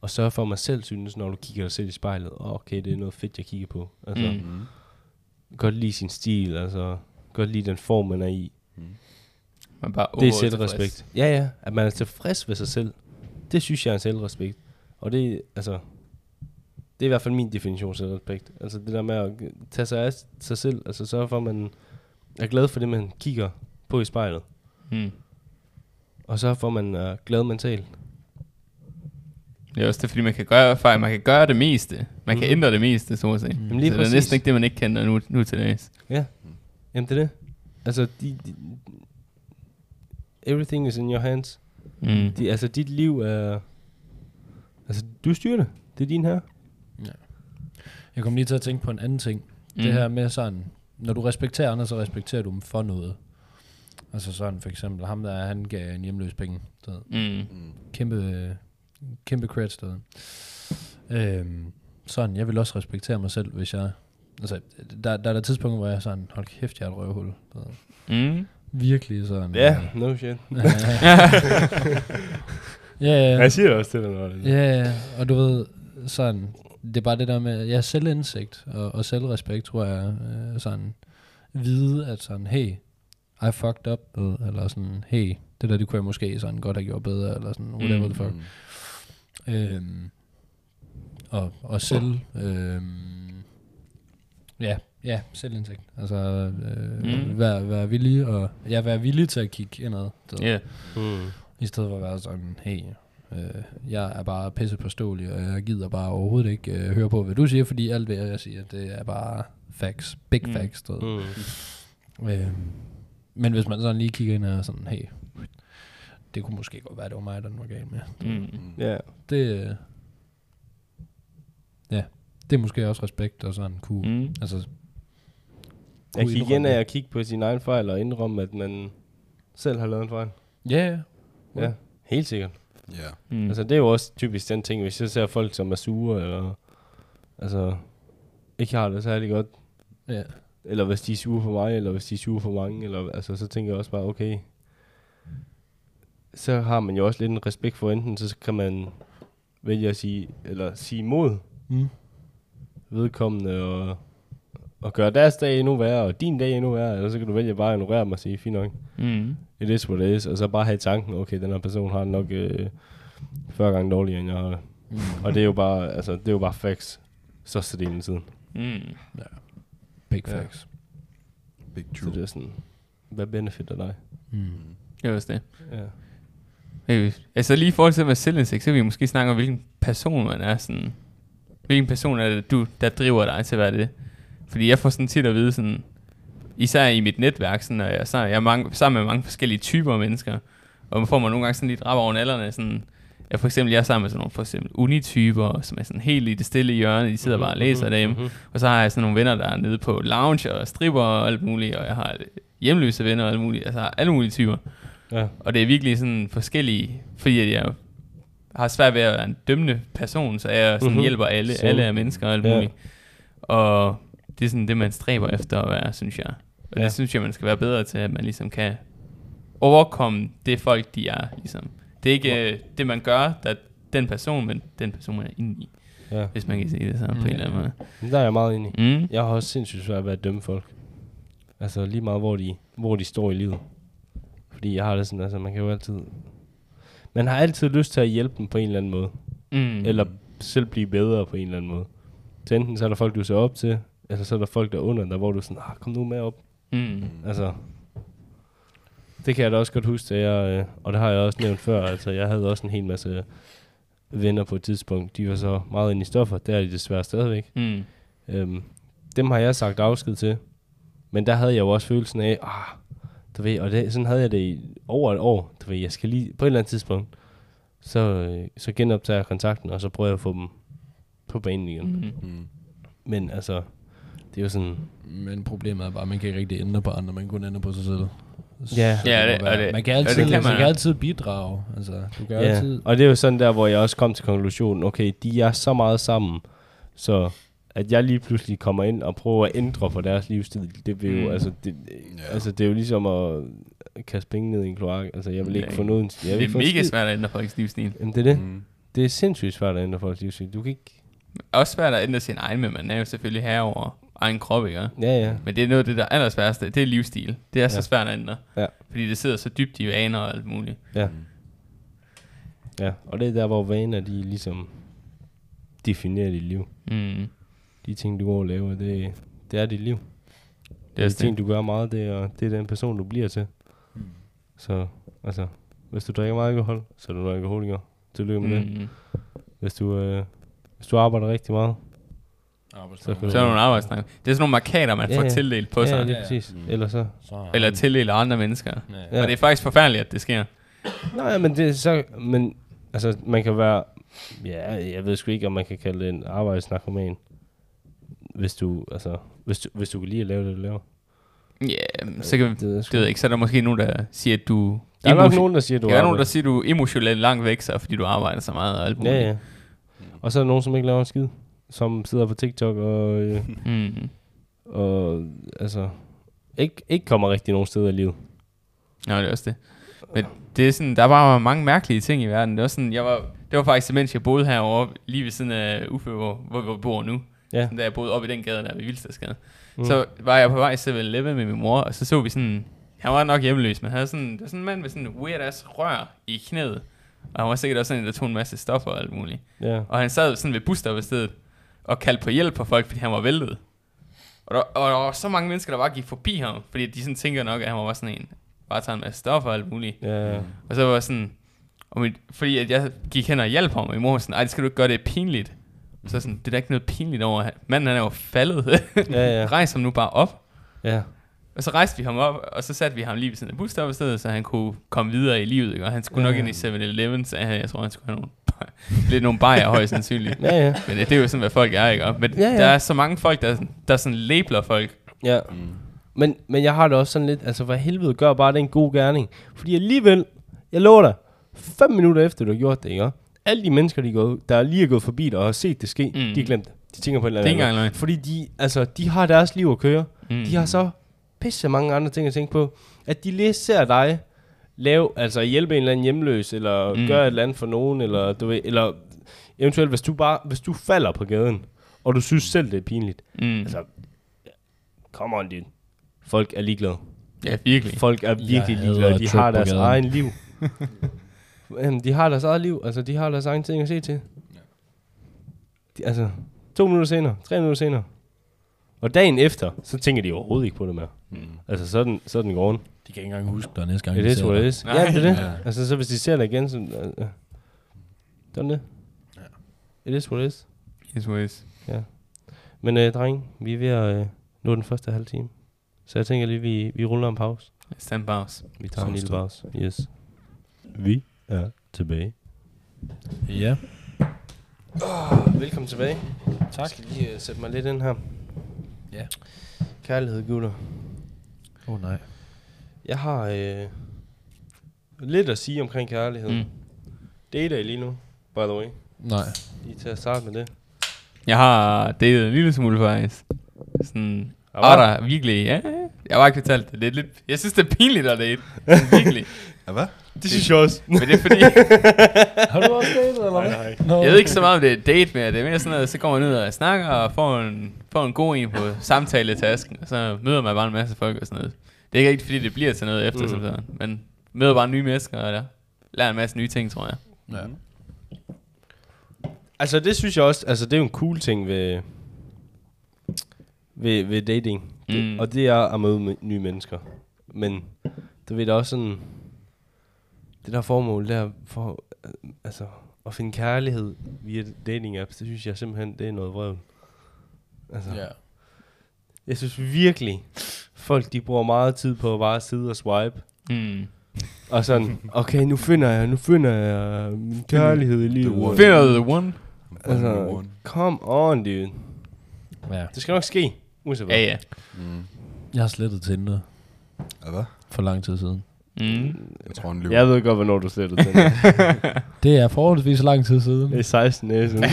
Og sørge for, at man selv synes, når du kigger dig selv i spejlet, oh, okay, det er noget fedt, jeg kigger på. Altså, Mm. mm. godt lide sin stil, altså, godt lide den form, man er i. Man er bare Det er selvrespekt. Ja, ja, at man er tilfreds ved sig selv. Det synes jeg er en selvrespekt. Og det altså, det er i hvert fald min definition af selvrespekt. Altså det der med at tage sig af sig selv, altså sørge for, at man er glad for det, man kigger på i spejlet. Mm. Og for, at man er glad mentalt. Det er også det, fordi man kan gøre, fejl, man kan gøre det meste. Man kan Mhm. ændre det meste, så at sige. Jamen lige så det er næsten ikke det, man ikke kender nu, nu til dags. Ja, jamen det er det. Altså, de, de, everything is in your hands. Mm. De, altså, dit liv er... Altså, du styrer det. Det er din her. Jeg kom lige til at tænke på en anden ting. Mm. Det her med sådan, når du respekterer andre, så respekterer du dem for noget. Altså sådan for eksempel, ham der, han gav en hjemløs penge. Ved. Mm. Mm. Kæmpe, kæmpe credits der. Øhm, sådan, jeg vil også respektere mig selv, hvis jeg... Altså, der, der er der tidspunkter, hvor jeg er sådan, hold kæft, jeg er et røvhul. Ved. Mm. Virkelig sådan. Ja, no shit. ja, ja. Jeg siger det også til dig, når det Ja, ja, og du ved, sådan, det er bare det der med, ja, selvindsigt og, og selvrespekt, tror jeg, øh, sådan, vide, at sådan, hey, I fucked up, eller sådan, hey, det der, det kunne jeg måske sådan godt have gjort bedre, eller sådan, whatever Mm. the fuck. Øhm, og, og selv, øhm, ja, ja, selvindsigt. Altså, øh, Mm. mm. være, være villig, og ja, være villig til at kigge indad. Ja. Mm. I stedet for at være sådan, hey, øh, jeg er bare pisse påståelig, og jeg gider bare overhovedet ikke øh, høre på, hvad du siger, fordi alt hvad jeg siger, det er bare facts. Big Mm. mm. facts. Du ved. Mm. Øh, men hvis man sådan lige kigger ind og er sådan, hey, det kunne måske godt være, det var mig, der var galt med. Mm. Ja. Det, øh, ja, det er måske også respekt og sådan kunne, mm. Mm. altså, Jeg kunne kigger indrømme ind at kigge på sin egen fejl og indrømme, at man selv har lavet en fejl. Ja, ja. Ja, helt sikkert. Ja. Mm. Altså, det er jo også typisk den ting, hvis jeg ser folk, som er sure, eller altså, ikke har det særlig godt, ja. eller hvis de er sure for mig, eller hvis de er sure for mange, eller, altså, så tænker jeg også bare, okay, så har man jo også lidt en respekt for enten, så kan man vælge at sige, eller sige imod Mm. vedkommende, og, og gøre deres dag endnu værre, og din dag endnu værre, eller så kan du vælge bare at ignorere dem og sige, fint nok, Mm. it is what it is, og så bare have i tanken, okay, den her person har nok øh, 40 gange dårligere, end jeg har det. Mm. Og det er jo bare, altså, det er jo bare facts, så stedelen af tiden. Mm. Big Ja. facts. Big Så true. det er sådan, hvad benefitter dig? Mm. Det er også det. Ja. Øh, altså lige i forhold til at være selvindsigt, så vil vi måske snakke om, hvilken person man er sådan hvilken person er det, du, der driver dig til at være det? Fordi jeg får sådan tit at vide sådan, især i mit netværk, sådan, og jeg, så, jeg er mange, sammen med mange forskellige typer af mennesker, og man får man nogle gange sådan lidt rap over nallerne, sådan, jeg for eksempel, jeg er sammen med sådan nogle for eksempel unityper, som er sådan helt i det stille hjørne, de sidder bare og læser derhjemme, Mhm. og så har jeg sådan nogle venner, der er nede på lounge og stripper og alt muligt, og jeg har hjemløse venner og alt muligt, altså alle mulige typer. Ja. Og det er virkelig sådan forskellige, fordi jeg har svært ved at være en dømmende person, så jeg sådan Mhm. hjælper alle, Same. alle er mennesker og alt Ja. muligt. Og det er sådan det, man stræber efter at være, synes jeg. Og Ja. det synes jeg, man skal være bedre til, at man ligesom kan overkomme det folk, de er. Ligesom. Det er ikke øh, det, man gør, der er den person, men den person, man er inde i. Ja. Hvis man kan sige det sådan på Mm. en eller anden måde. Men Der er jeg meget enig. Mm. Jeg har også sindssygt svært ved at dømme folk. Altså lige meget, hvor de, hvor de står i livet. Fordi jeg har det sådan, altså man kan jo altid... Man har altid lyst til at hjælpe dem på en eller anden måde. Mm. Eller selv blive bedre på en eller anden måde. Så enten så er der folk, du ser op til, eller så er der folk, der er under dig, hvor du er sådan, ah, kom nu med op. Mm. Altså, det kan jeg da også godt huske, at jeg, øh, og det har jeg også nævnt før, altså jeg havde også en hel masse venner på et tidspunkt, de var så meget inde i stoffer, der er de desværre stadigvæk. Mm. Øhm, dem har jeg sagt afsked til, men der havde jeg jo også følelsen af, ah, du ved, og det, sådan havde jeg det i over et år, du ved, jeg skal lige, på et eller andet tidspunkt, så, øh, så genoptager jeg kontakten, og så prøver jeg at få dem på banen igen. Mm. Mm. Men altså, det er jo sådan, Men problemet er bare, at man kan ikke rigtig ændre på andre, man kan kun ændre på sig selv. Ja. Så Ja, det- og det- man kan og det altid, kan man, man. kan altid bidrage. Altså, du kan Ja, altid... og det er jo sådan der, hvor jeg også kom til konklusionen, okay, de er så meget sammen, så at jeg lige pludselig kommer ind og prøver at ændre på deres livsstil, det vil jo, Mm. altså, det, Ja. altså, det er jo ligesom at kaste penge ned i en kloak. Altså, jeg vil ikke Ja, få noget... Jeg vil Det er mega skid. svært at ændre folks livsstil. Jamen, det er det. Mm. Det er sindssygt svært at ændre folks livsstil. Du kan ikke... Også svært at ændre sin egen, men man er jo selvfølgelig her over egen krop, ikke? Ja, ja. Men det er noget af det, der er allersværeste. Det er livsstil. Det er så Ja. svært at ændre. Ja. Fordi det sidder så dybt i vaner og alt muligt. Ja. Mm. Ja, og det er der, hvor vaner, de ligesom definerer dit liv. Mm. De ting, du går og laver, det, det er dit liv. Det er de ting, det. du gør meget, det er, det er den person, du bliver til. Så, altså, hvis du drikker meget alkohol, så er du alkoholiker. Tillykke med det. Mm. Hvis du, øh, hvis du arbejder rigtig meget. Så kan Så er der nogle arbejdsnakker. Det er sådan nogle markader, man Ja, får ja. tildelt på ja, sig. lige Ja. præcis. Mm. Ellers så... Så, Eller tildeler andre mennesker. Ja. Ja. Og det er faktisk forfærdeligt, at det sker. Nej, men det er så... Men, altså, man kan være... Ja, jeg ved sgu ikke, om man kan kalde det en arbejdsnarkoman. Hvis du, altså... Hvis du, hvis du kan lide at lave det, du laver. Ja, så kan det, ved det ved jeg ikke, så er der måske nogen, der siger, at du... Der er nok nogen, der siger, du der er nogen, der siger, at du er emotionelt langt væk, så fordi du arbejder så meget og alt muligt. Ja, ja. Og så er der nogen, som ikke laver en skid. Som sidder på TikTok og... Øh, Mm. og altså... Ikke, ikke kommer rigtig nogen steder i livet. Ja, det er også det. Men det er sådan, der var mange mærkelige ting i verden. Det var sådan, jeg var, det var faktisk, mens jeg boede herovre, lige ved siden af Uffe, hvor, hvor vi bor nu. Ja. Sådan, da jeg boede oppe i den gade der ved Vildstadsgade. Mm. Så var jeg på vej til 7-Eleven med min mor, og så så vi sådan, han var nok hjemløs, men han havde sådan, det var sådan en mand med sådan en weird ass rør i knæet. Og han var sikkert også sådan en, der tog en masse stoffer og alt muligt. Ja. Og han sad sådan ved busstoppestedet og kaldte på hjælp på folk, fordi han var væltet. Og der, og der var så mange mennesker, der bare gik forbi ham, fordi de sådan tænker nok, at han var bare sådan en, bare tager en masse stoffer og alt muligt. Ja. Og så var jeg sådan, og mit, fordi at jeg gik hen og hjalp ham, og min mor var sådan, ej, det skal du ikke gøre, det er pinligt. Og så sådan, det er da ikke noget pinligt over, manden han er jo faldet. Ja, ja. Rejs ham nu bare op. Ja. Og så rejste vi ham op, og så satte vi ham lige ved siden af busstoppestedet, så han kunne komme videre i livet. Ikke? Og han skulle Ja. nok ind i 7-Eleven, så jeg, jeg tror, han skulle have nogle, lidt nogle bajer højst sandsynligt. Ja, ja. Men det, det er jo sådan, hvad folk er, ikke? Og- Men Ja, ja, der er så mange folk, der, der sådan labeler folk. Ja. Mm. Men, men jeg har det også sådan lidt, altså for helvede, gør bare den god gerning. Fordi alligevel, jeg lover dig, fem minutter efter du har gjort det, ikke? Alle de mennesker, de er gået, der lige er gået forbi dig og har set det ske, mm. Mm. de har glemt det. De tænker på et eller Det er andet. ikke engang løgn. Fordi de, altså, de har deres liv at køre. Mm. De har så pisse mange andre ting at tænke på. At de lige ser dig lave, altså hjælpe en eller anden hjemløs, eller mm. Gøre et eller andet for nogen, eller du ved, eller eventuelt, hvis du bare, hvis du falder på gaden, og du synes selv, det er pinligt. Mm. Altså, come on, dude. Folk er ligeglade. Ja, virkelig. Folk er virkelig ligeglade. De har deres gaden. egen liv. Jamen, de har deres eget liv. Altså, de har deres egen ting at se til. De, altså, to minutter senere, tre minutter senere. Og dagen efter, så tænker de overhovedet ikke på det mere. Mm. Altså, sådan, sådan går den. De kan ikke engang huske dig næste gang, It de is ser what it dig. is. Ja, det er det. Ja. Altså, så hvis de ser dig igen, så... Uh, sådan det. It is what it is. His ways. Men øh, dreng, vi er ved at øh, nå den første halve time. Så jeg tænker lige, vi, vi ruller en pause. Stand pause. Vi tager en lille pause. Yes. Vi er tilbage. Ja. Velkommen tilbage. Tak. Jeg skal lige uh, sætte mig lidt ind her. Ja. Kærlighed, gutter. Åh oh, nej. Jeg har øh, lidt at sige omkring kærlighed. Mm. Dater I lige nu, by the way. Nej. Lige til at starte med det. Jeg har datet en lille smule faktisk. Sådan, Og hvad? der virkelig, ja. Jeg har ikke fortalt det. det er lidt, jeg synes, det er pinligt at date. Virkelig. Ja, hvad? Det synes jeg også. Men det er fordi, Har du også datet, eller hvad? nej. Nå. jeg ved ikke så meget om det er date mere. Det er mere sådan noget, så går man ud og snakker og får en, får en god en på samtaletasken. Og så møder man bare en masse folk og sådan noget. Det er ikke fordi, det bliver til noget efter, Mm. som sådan. Men møder bare nye mennesker og der lærer en masse nye ting, tror jeg. Ja. Altså det synes jeg også, altså det er jo en cool ting ved, ved, ved dating. Det, Mm. Og det er at møde med nye mennesker. Men du ved da også sådan, det der formål der for, altså at finde kærlighed via dating apps, det synes jeg simpelthen, det er noget vrøvl. Altså, ja. jeg synes virkelig, folk de bruger meget tid på at bare sidde og swipe. Mm. Og sådan, okay, nu finder jeg, nu finder jeg min kærlighed i livet. Finder the one? Altså, come on, dude. ja. Det skal nok ske, uanset hvad. Ja, ja. Mm. Jeg har slettet Tinder Ja, hvad? for lang tid siden. Mm. Jeg tror, han lyver. Jeg ved godt, hvornår du slettede den. Det er forholdsvis lang tid siden. det er 16 dage siden.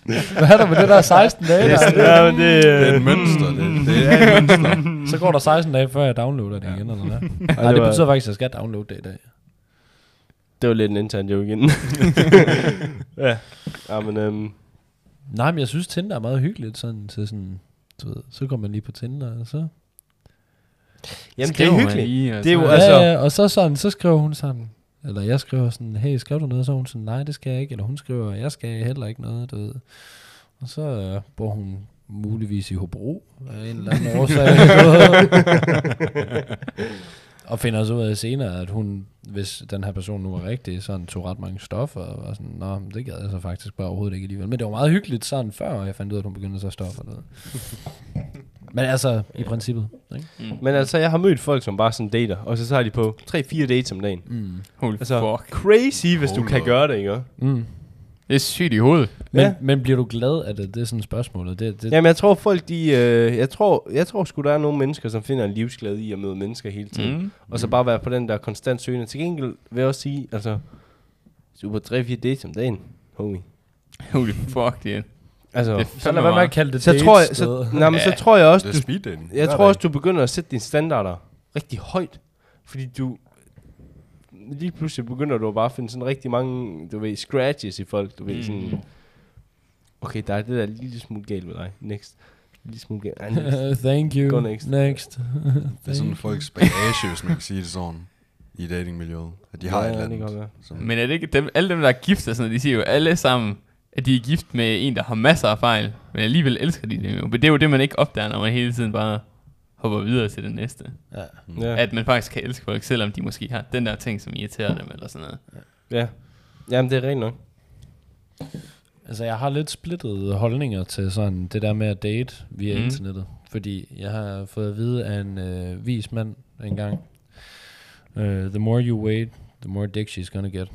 Hvad er der med det der 16 dage? det, Der? er, ja, men det, Det er et mønster. Det, det er et mønster. Så går der 16 dage, før jeg downloader det igen, eller hvad? Nej, det var- betyder faktisk, at jeg skal downloade det i dag. det var lidt en intern joke igen. ja. ja, men øhm, Nej, men jeg synes, Tinder er meget hyggeligt, sådan til sådan, du ved, så går man lige på Tinder, og så... jamen, det Skriver er hyggeligt. lige, og Det er jo så- altså- ja, ja, og så sådan, så skriver hun sådan, eller jeg skriver sådan, hey, skrev du noget? Så hun sådan, nej, det skal jeg ikke. Eller hun skriver, jeg skal heller ikke noget, du ved. Og så øh, bor hun muligvis i Hobro af en eller anden årsag. du og finder så ud af senere, at hun, hvis den her person nu var rigtig, sådan tog ret mange stoffer, og var sådan, nå, det gad jeg så faktisk bare overhovedet ikke alligevel. Men det var meget hyggeligt sådan, før jeg fandt ud af, at hun begyndte at tage stoffer. Du ved. Men altså, i princippet. Ikke? Mm. Men altså, jeg har mødt folk, som bare sådan dater, og så tager de på 3-4 dates om dagen. Mm. Holy Altså, fuck. crazy, hvis du Hold kan up. gøre det, ikke? Mm. Det er sygt i hovedet. Men, Ja. men bliver du glad af det? Det er sådan spørgsmålet. Det, det, Jamen, jeg tror folk, de... Øh, jeg tror, jeg tror sgu, der er nogle mennesker, som finder en livsglæde i at møde mennesker hele tiden. Mm. Og så bare være på den der konstant søgende. Til gengæld vil jeg også sige, altså... er på 3-4 dates om dagen, homie. Holy fuck, det er. Altså, Det er så lad være med at kalde det så tror jeg, så, nej, men så Ja. tror jeg også, Det du, jeg tror også, du begynder at sætte dine standarder rigtig højt. Fordi du... Lige pludselig begynder du bare at finde sådan rigtig mange, du ved, scratches i folk. Du ved, Mm. sådan... Okay, der er det der lille smule galt ved dig. Next. Lille smule galt. Ej, next. Thank you. Go next. Next. Det er sådan folks bagage, hvis man kan sige det sådan, i datingmiljøet. At de har Ja, et eller andet. Men er det ikke dem, alle dem, der er gift og sådan de siger jo alle sammen, at de er gift med en, der har masser af fejl, men alligevel elsker de det jo. Men det er jo det, man ikke opdager, når man hele tiden bare hopper videre til det næste. Ja. Ja. At man faktisk kan elske folk, selvom de måske har den der ting, som irriterer dem eller sådan noget. ja. Jamen, det er rent nok. Altså, jeg har lidt splittet holdninger til sådan det der med at date via Mm. mm. internettet. Fordi jeg har fået at vide af en øh, vis mand engang, uh, the more you wait, the more dick she's gonna get.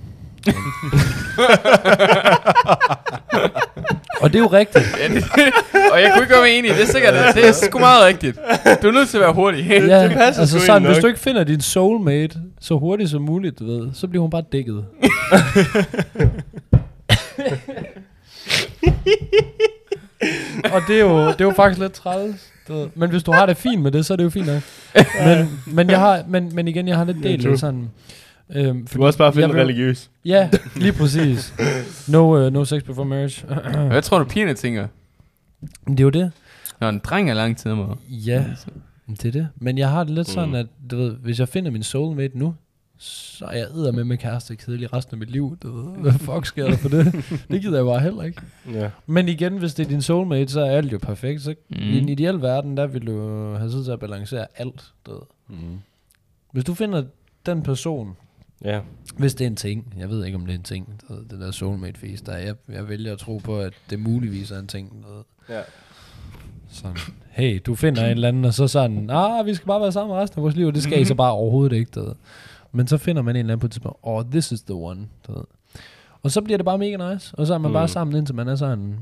Og det er jo rigtigt. Ja, det, og jeg kunne ikke være enig, det er sikkert, det er sgu meget rigtigt. Du er nødt til at være hurtig. Ja, det passer altså sådan, hvis du ikke finder din soulmate så hurtigt som muligt, du ved, så bliver hun bare dækket. og det er, jo, det er jo faktisk lidt træls. Men hvis du har det fint med det, så er det jo fint nok. Men, men, jeg har, men, men igen, jeg har lidt true. det sådan... Øhm, Du må også bare vil- religiøs. Ja, lige præcis. No, uh, no sex before marriage. Hvad tror du, pigerne tænker? det er jo det. Når en dreng er lang tid med. Ja, det er det. Men jeg har det lidt sådan, Mm. at du ved, hvis jeg finder min soulmate nu, så er jeg edder med med kæreste kedelig resten af mit liv. Du ved. Hvad fuck sker der for det? Det gider jeg bare heller ikke. Ja. Men igen, hvis det er din soulmate, så er alt jo perfekt. Så Mm. i en ideel verden, der vil du have tid til at balancere alt. Du ved. mm. Hvis du finder den person, Ja. Hvis det er en ting. Jeg ved ikke, om det er en ting. Det der soulmate face der. Jeg, jeg vælger at tro på, at det muligvis er en ting. ved. Ja. Sådan, hey, du finder en eller anden, og så sådan, ah, vi skal bare være sammen resten af vores liv, og det skal I så bare overhovedet ikke, ved. Men så finder man en eller anden på et tidspunkt, oh, this is the one, ved. Og så bliver det bare mega nice, og så er man mm. bare Mm. sammen, indtil man er sådan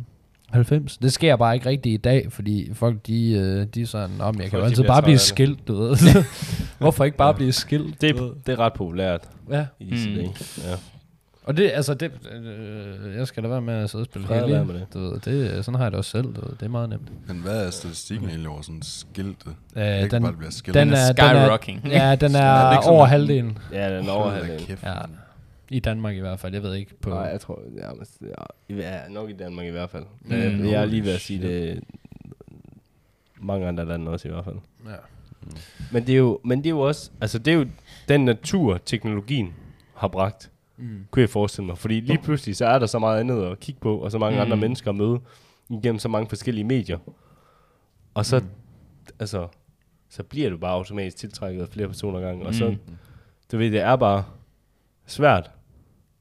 90. Det sker bare ikke rigtigt i dag, fordi folk, de, øh, de er sådan, om jeg kan jo altid bare blive det." skilt, du ved. Hvorfor ikke bare Ja. blive skilt? Det, er, det er ret populært Ja, i disse Mm. dage. Ja. og det, altså, det, øh, jeg skal da være med at sidde og spille Fred heldig. med det. Du ved, det, sådan har jeg det også selv, du ved. det er meget nemt. Men hvad er statistikken egentlig over sådan skilte? Øh, ikke den, bare, det bliver skilt. den Den er er- den er- skyrocking. ja, den er er, over halvdelen. ja, den er over halvdelen. Kæft, Ja. I Danmark i hvert fald, jeg ved ikke på... Nej, jeg tror, ja, men, ja, nok i Danmark i hvert fald. Mm. Mm, jeg er lige ved at sige det mange andre lande også i hvert fald. Ja. Men det er jo, men det er jo også, altså det er jo den natur, teknologien har bragt, Mm. kunne jeg forestille mig. Fordi lige pludselig, så er der så meget andet at kigge på, og så mange Mm. andre mennesker at møde, igennem så mange forskellige medier. Og så, Mm. altså, så bliver du bare automatisk tiltrækket af flere personer ad gangen. Og så, Mm. du ved, det er bare svært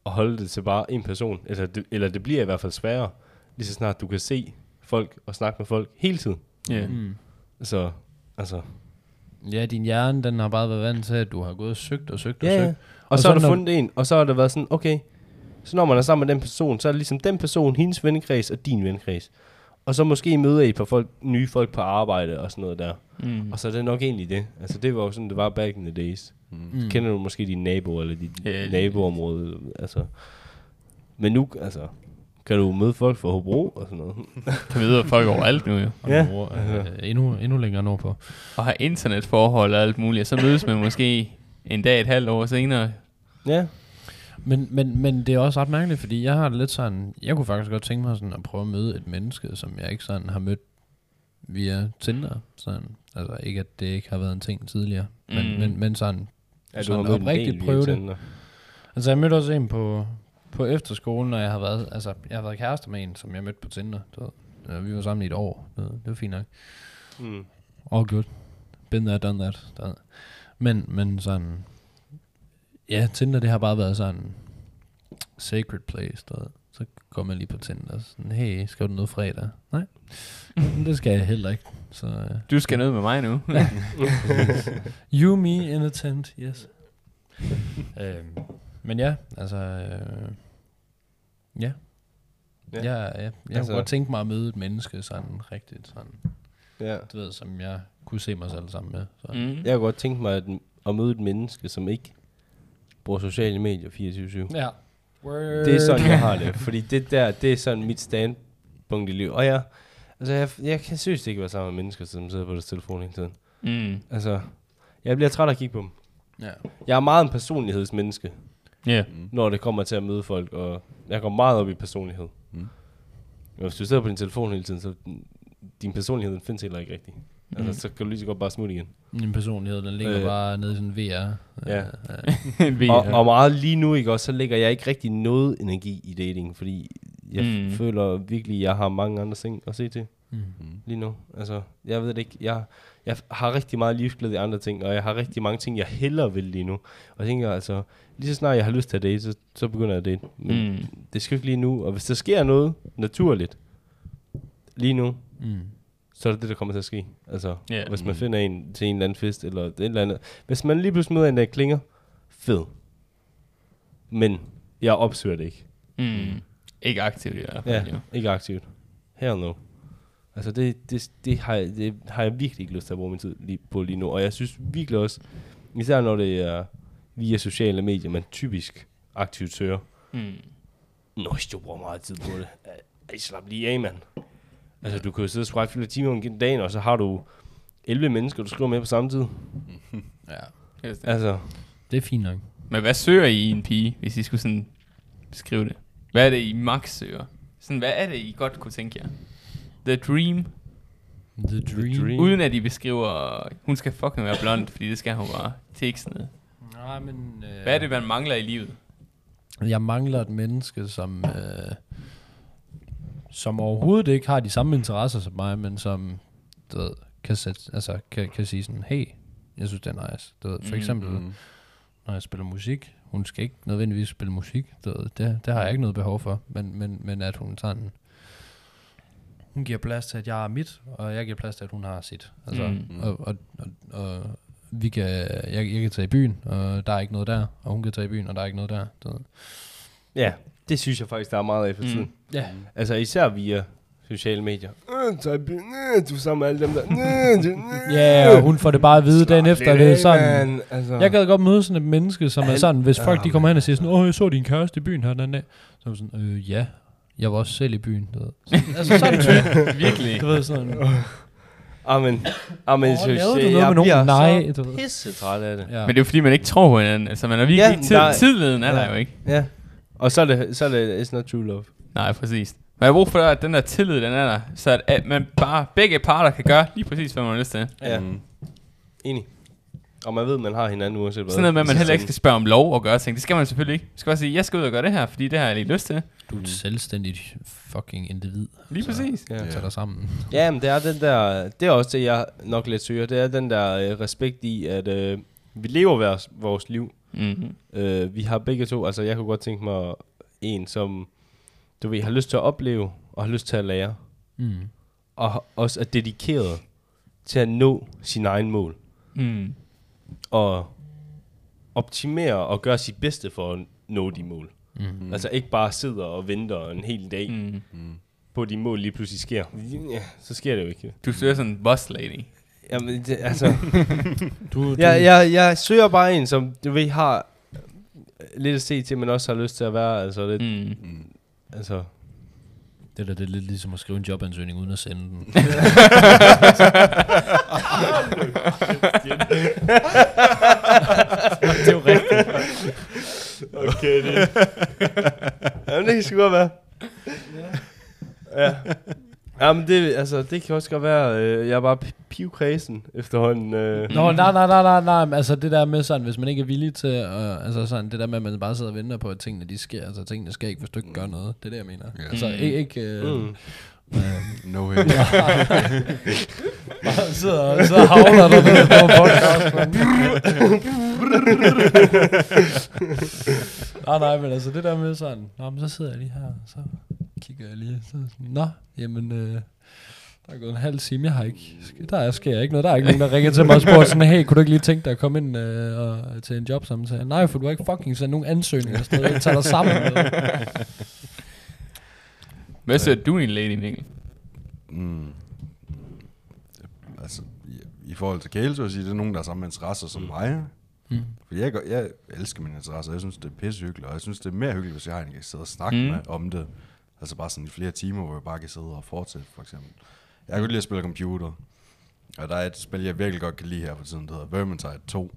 at holde det til bare en person. Eller det, eller det bliver i hvert fald sværere, lige så snart du kan se folk og snakke med folk hele tiden. Ja. Mm. Så, altså... Ja, din hjerne, den har bare været vant til, at du har gået og søgt og søgt og Ja, ja. søgt. Og, Og så så har du når- fundet en, og så har det været sådan, okay, så når man er sammen med den person, så er det ligesom den person, hendes vennekreds og din vennekreds. Og så måske møder I et par folk, nye folk på arbejde og sådan noget der. Mm. Og så er det nok egentlig det. Altså det var jo sådan, det var back in the days. Mm. Mm. Kender du måske dine naboer eller dit Ja, yeah, naboområde? Altså. Men nu, altså, kan du møde folk fra Hobro og sådan noget. Kan vi vide folk overalt nu jo. Og Ja, ja, øh, endnu, endnu længere nordpå. Og har internetforhold og alt muligt. Så mødes man måske en dag et halvt år senere. Ja. Men, men, men det er også ret mærkeligt, fordi jeg har det lidt sådan, jeg kunne faktisk godt tænke mig sådan at prøve at møde et menneske, som jeg ikke sådan har mødt via Tinder. Sådan. Altså ikke, at det ikke har været en ting tidligere, men, Mm. men, men sådan, ja Sådan oprigtigt prøve det. Altså, jeg mødte også en på, på efterskolen, når jeg har været, altså, jeg har været kærester med en, som jeg mødte på Tinder. Du ved. Øh, Vi var sammen i et år. Du ved. Det var fint nok. Mm. All good. Been there, done that. Men, men sådan, ja, Tinder, det har bare været sådan sacred place. Ved. Så går man lige på Tinder og sådan, hey, skal du noget fredag? Nej, det skal jeg heller ikke. Så, uh, Du skal ned med mig nu. You, me in a tent, yes. øhm, men ja, altså... Øh, ja. Ja. Ja, ja, ja. Jeg altså, kunne godt tænke mig at møde et menneske sådan rigtigt, sådan, ja. du ved, som jeg kunne se mig selv sammen med. Så. mm. Jeg kunne godt tænke mig at, at møde et menneske, som ikke bruger sociale medier 24-7. Ja. Word. Det er sådan, jeg har det. Fordi det der, det er sådan mit standpunkt i livet. Og jeg, altså jeg, jeg kan seriøst ikke være sammen med mennesker, som sidder på deres telefon hele tiden. Mm. Altså, jeg bliver træt af at kigge på dem. Ja. Jeg er meget en personlighedsmenneske, Ja. når det kommer til at møde folk, og jeg går meget op i personlighed. Mm. Mm. Og hvis du sidder på din telefon hele tiden, så din personlighed den findes heller ikke rigtigt. Altså, Mm. så kan du lige så godt bare smutte igen. Min personlighed, den ligger øh. Øh. bare nede i sådan en VR. Ja. Øh, Vi, Og, og meget lige nu, ikke også, så lægger jeg ikke rigtig noget energi i dating, fordi jeg Mm. mm. føler virkelig, at jeg har mange andre ting at se til mm. lige nu. Altså, jeg ved det ikke. Jeg, jeg har rigtig meget livsglæde i andre ting, og jeg har rigtig mange ting, jeg hellere vil lige nu. Og jeg tænker altså, lige så snart jeg har lyst til at date, så, så begynder jeg at date. Men Mm. det skal ikke lige nu. Og hvis der sker noget naturligt lige nu, Mm. så er det det, der kommer til at ske. Altså, yeah. hvis man Mm. finder en til en eller anden fest, eller et eller andet. Hvis man lige pludselig møder en, der klinger, fed. Men jeg opsøger det ikke. Mm. Ikke aktivt i hvert fald, Ja, ikke aktivt. Hell no. Altså det, det, det, har jeg, det har jeg virkelig ikke lyst til at bruge min tid lige på lige nu. Og jeg synes virkelig også, især når det er via sociale medier, man typisk aktivt søger. Mm. Nå, du bruger meget tid på det. Ej, slap lige af, mand. Altså, du kan jo sidde og swipe flere timer om dagen, og så har du 11 mennesker, du skriver med på samme tid. Ja. Det. Altså, Det er fint nok. Men hvad søger I i en pige, hvis I skulle sådan beskrive det? Hvad er det, I max søger? Sådan, hvad er det, I godt kunne tænke jer? The dream. The dream. dream. Uden at I beskriver, hun skal fucking være blond, fordi det skal hun bare. Noget. Nej, men... Øh, Hvad er det, man mangler i livet? Jeg mangler et menneske, som, øh, som overhovedet ikke har de samme interesser som mig, men som du ved, kan, sætte, altså, kan, kan sige sådan, hey, jeg synes, det er nice. Du ved, for Mm, eksempel, Mm. når jeg spiller musik. Hun skal ikke nødvendigvis spille musik. Det, det, det har jeg ikke noget behov for. Men, men, men at hun sådan... Hun giver plads til, at jeg har mit, og jeg giver plads til, at hun har sit. Altså, Mm. mm. og, og, og, og, vi kan, jeg, jeg kan tage i byen, og der er ikke noget der. Og hun kan tage i byen, og der er ikke noget der. Det, Ja, det synes jeg faktisk, der er meget af for Mm. tiden. ja. Altså især via sociale medier. Øh, tag i byen, øh, du er sammen med alle dem der. Øh. Ja, og hun får det bare at vide dagen efter. Det er sådan, Man, altså. Jeg gad godt møde sådan et menneske, som er sådan, hvis folk de kommer hen og siger sådan, åh, jeg så din kæreste i byen her den anden dag. Så er sådan, øh, ja, jeg var også selv i byen. Du ved. Så- altså sådan type. Virkelig. Du ved sådan, Amen, amen, Åh, synes lavede du jeg, noget jeg med nogen? bliver Nej, så du ved. pisse træt af det. ja. Men det er jo fordi, man ikke tror på hinanden. Altså, man er virkelig Ja, ikke tid, der er- tidligheden er der Ja. jo ikke. Ja. Og så er det, så er det, it's not true love. Nej, præcis. Man har brug for, at den der tillid, den er der. Så at, at man bare, begge parter kan gøre lige præcis, hvad man har lyst til. Ja. Mm. Enig. Og man ved, man har hinanden uanset hvad. Sådan noget med, at man heller ikke skal spørge om lov og gøre ting. Det skal man selvfølgelig ikke. Man skal bare sige, jeg skal ud og gøre det her, fordi det har jeg lige lyst til. Du er et selvstændigt fucking individ. Lige Så- præcis. Ja. Tag dig sammen. Ja, men det er den der, det er også det, jeg nok lidt søger. Det er den der øh, respekt i, at øh, vi lever vores, vores liv. Mm-hmm. Øh, vi har begge to, altså jeg kunne godt tænke mig en, som du ved, har lyst til at opleve, og har lyst til at lære. Mm. Og også er dedikeret til at nå sin egen mål. Mm. Og optimere og gøre sit bedste for at nå de mål. Mm. Altså ikke bare sidder og venter en hel dag mm. På, at de mål lige pludselig sker. Ja, så sker det jo ikke. Du søger sådan en boss lady. Jamen, det, altså... Du, du, jeg, jeg, jeg søger bare en, som du ved, har lidt at se til, men også har lyst til at være, altså lidt. Mm. altså... det, der, det er lidt ligesom at skrive en jobansøgning uden at sende den. det er jo rigtigt. okay, det... Jamen, det kan sgu godt være. Ja. Jamen, det, altså, det kan også godt være, øh, jeg er bare pi- pivkredsen efterhånden. Øh. Nå, nej, nej, nej, nej, nej, men altså det der med sådan, hvis man ikke er villig til, at, altså sådan, det der med, at man bare sidder og venter på, at tingene de sker, altså tingene sker ikke, hvis du ikke gør noget, det er det, jeg mener. Ja. Altså Mm. ikke, ikke øh, Mm. øh, No way. bare sidder og sidder og havler der nede på podcast, nej, nej, men altså det der med sådan, nå, men så sidder jeg lige her, så kigger jeg lige, så sådan, nå, jamen, øh, der er gået en halv time, jeg har ikke, der er, sker ikke noget, der er ikke nogen, der ringer til mig og spørger sådan, hey, kunne du ikke lige tænke dig at komme ind øh, og, til en jobsamtale? Nej, for du har ikke fucking sendt nogen ansøgninger afsted, jeg tager dig sammen med. Hvad søger du i en lady, Mikkel? Mm. Altså, i, i forhold til Kæle, så vil jeg sige, det er nogen, der har samme interesser som mig. Mm. For jeg, jeg elsker mine interesser, jeg synes, det er pissehyggeligt, og jeg synes, det er mere hyggeligt, hvis jeg har en, jeg kan sidde og snakke Mm. mm. med om det. Altså bare sådan i flere timer, hvor jeg bare kan sidde og fortsætte, for eksempel. Jeg kan godt lide at spille computer. Og der er et spil, jeg virkelig godt kan lide her for tiden, der hedder Vermintide 2.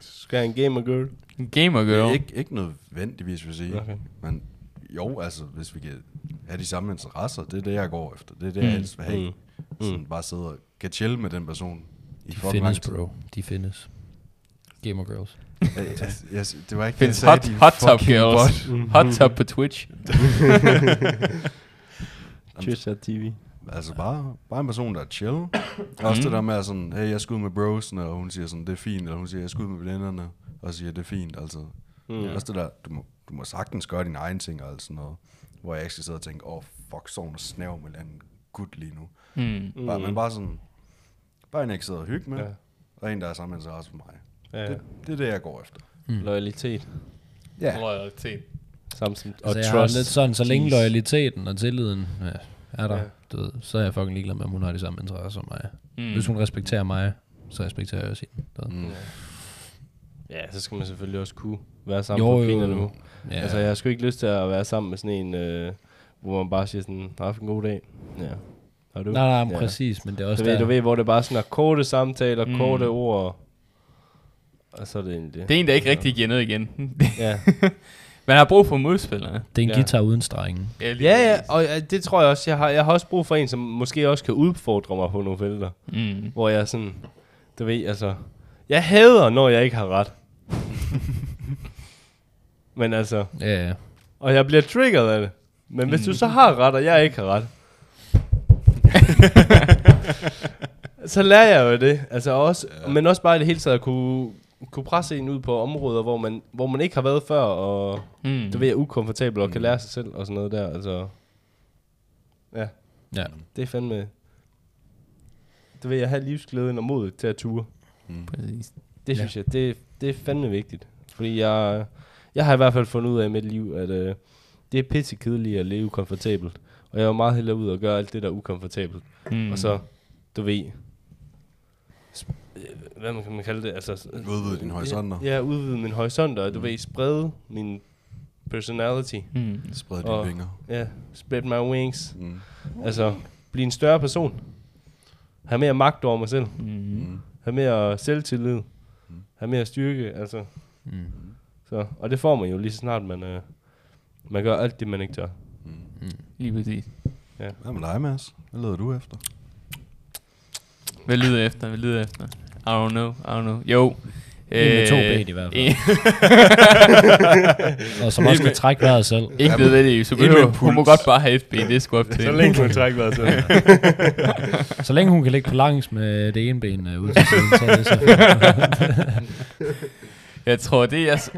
Skal jeg en gamer girl? En gamer Det girl. er ikke, ikke nødvendigvis, vil jeg sige. Okay. Men jo, altså, hvis vi kan have de samme interesser, det er det, jeg går efter. Det er det, jeg Mm. helst vil have. Mm. Mm. Sådan bare sidde og kan chill med den person i De findes, bro. De findes. Gamer girls. Jeg, jeg, jeg, det var ikke Findes det, hot, sagde, hot top girls. bot. Hot top på Twitch. Twitch TV. Altså bare, bare en person, der er chill. Også det der med at sådan, hey, jeg skal ud med brosene, og hun siger sådan, det er fint. Eller hun siger, jeg skal ud med veninderne, og siger, det er fint. Altså, Mm. også det der, du må, du må sagtens gøre dine egne ting, og alt sådan noget. Hvor jeg ikke skal sidde og tænke, åh, oh, fuck, så hun snæv med en gut lige nu. Mm. Mm. Bare, men bare sådan, bare en, jeg kan sidde og hygge med, Ja. og en, der er samme interesse for mig. Ja. Det, det er det, jeg går efter. Mm. Loyalitet. Ja. Loyalitet. Samt som, og Altså, trust. lidt sådan, så længe loyaliteten og tilliden ja, er der, Ja. du ved, så er jeg fucking ligeglad med, om hun har de samme interesser som mig. Mm. Hvis hun respekterer mig, så respekterer jeg også hende. Mm. Ja, så skal man selvfølgelig også kunne være sammen Jo, på anden måde. Ja. Altså, jeg har sgu ikke lyst til at være sammen med sådan en, øh, hvor man bare siger sådan, har haft en god dag. Ja. Har du? Nej, nej, men ja. præcis, men det er også Du ved, der. du ved, hvor det bare sådan er korte samtaler, mm. korte ord. Og så er det egentlig det. Det er en, der ikke rigtig giver noget igen. Ja. Man har brug for modspillere. det er en Ja. guitar uden strenge. Ja, ja, ja, og ja, det tror jeg også. Jeg har, jeg har også brug for en, som måske også kan udfordre mig på nogle felter. Mm. Hvor jeg sådan, du ved, altså... Jeg hader, når jeg ikke har ret. Men altså... Ja, ja. Og jeg bliver triggeret af det. Men hvis du så har ret, og jeg ikke har ret, så lærer jeg jo det. Altså også, men også bare i det hele taget at kunne kunne presse en ud på områder, hvor man, hvor man ikke har været før, og Mm. det ved jeg ukomfortabel og kan lære sig selv og sådan noget der. Altså, ja, Ja. det er fandme... Det vil jeg have livsglæden og modet til at ture. Præcis. Det Ja. synes jeg, det, det er fandme vigtigt. Fordi jeg, jeg har i hvert fald fundet ud af i mit liv, at øh, det er pisse kedeligt at leve komfortabelt. Og jeg var meget hellere ud og gøre alt det, der er ukomfortabelt. Mm. Mm. Og så, du ved, hvad man kan man kalde det? Altså, Udvide dine horisonter. Ja, udvide min horisonter, og du ved, sprede min personality. Mm. Spred dine vinger. Ja, spread my wings. Mm. Altså, blive en større person. Have mere magt over mig selv. Mm. Mm. Have mere selvtillid. Have mere styrke, altså. Mm. Så, og det får man jo lige så snart, man, øh, man gør alt det, man ikke tør. Lige præcis. Hvad med dig, Mads? Hvad leder du efter? Hvad lyder efter? Hvad lyder efter? I don't know. I don't know. Jo. En med to Øh, ben i hvert fald. Og som også kan trække vejret selv. Ikke nødvendigvis. Så en med behøver, hun må godt bare have et ben. Det er sgu op til hende. man trækker vejret selv. Så længe hun kan ligge på langs med det ene ben øh, ud til siden, så er det så. Jeg tror, det er,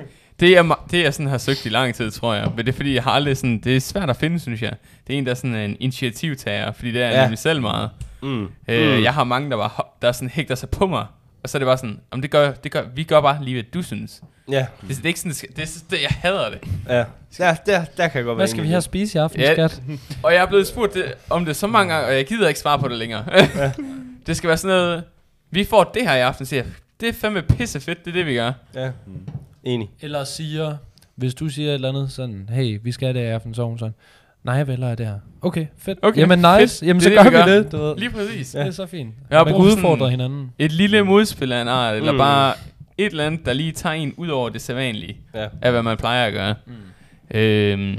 det jeg, det jeg sådan har søgt i lang tid, tror jeg. Men det er fordi, jeg har aldrig sådan... Det er svært at finde, synes jeg. Det er en, der er sådan en initiativtager. Fordi det er Ja. nemlig selv meget. Mm. Øh, Mm. Jeg har mange, der, var, der sådan hægter sig på mig. Og så er det bare sådan, om det gør, det gør, vi gør bare lige, hvad du synes. Ja, Det, det er ikke sådan, det, det, er, det, jeg hader det. ja. Der, der, der kan jeg godt Hvad skal vi have at spise i aften, Ja. skat? Og jeg er blevet spurgt det, om det så mange gange, og jeg gider ikke svare på det længere. det skal være sådan noget, vi får det her i aften, siger. Det er fandme pisse fedt, det er det, vi gør. Ja, enig. Eller siger, hvis du siger et eller andet sådan, hey, vi skal have det i aften, så hun sådan, nej, jeg vil hellere have det her. Okay, fedt. Okay, Jamen nice, fedt. jamen Det så er det, gør vi vi gør. det. Du ved. Lige præcis. Det er så fint. Jeg har Man brug udfordre hinanden. Et lille modspil af en art, eller Mm. bare et eller andet, der lige tager en ud over det sædvanlige, Ja. af hvad man plejer at gøre. Mm. Øhm,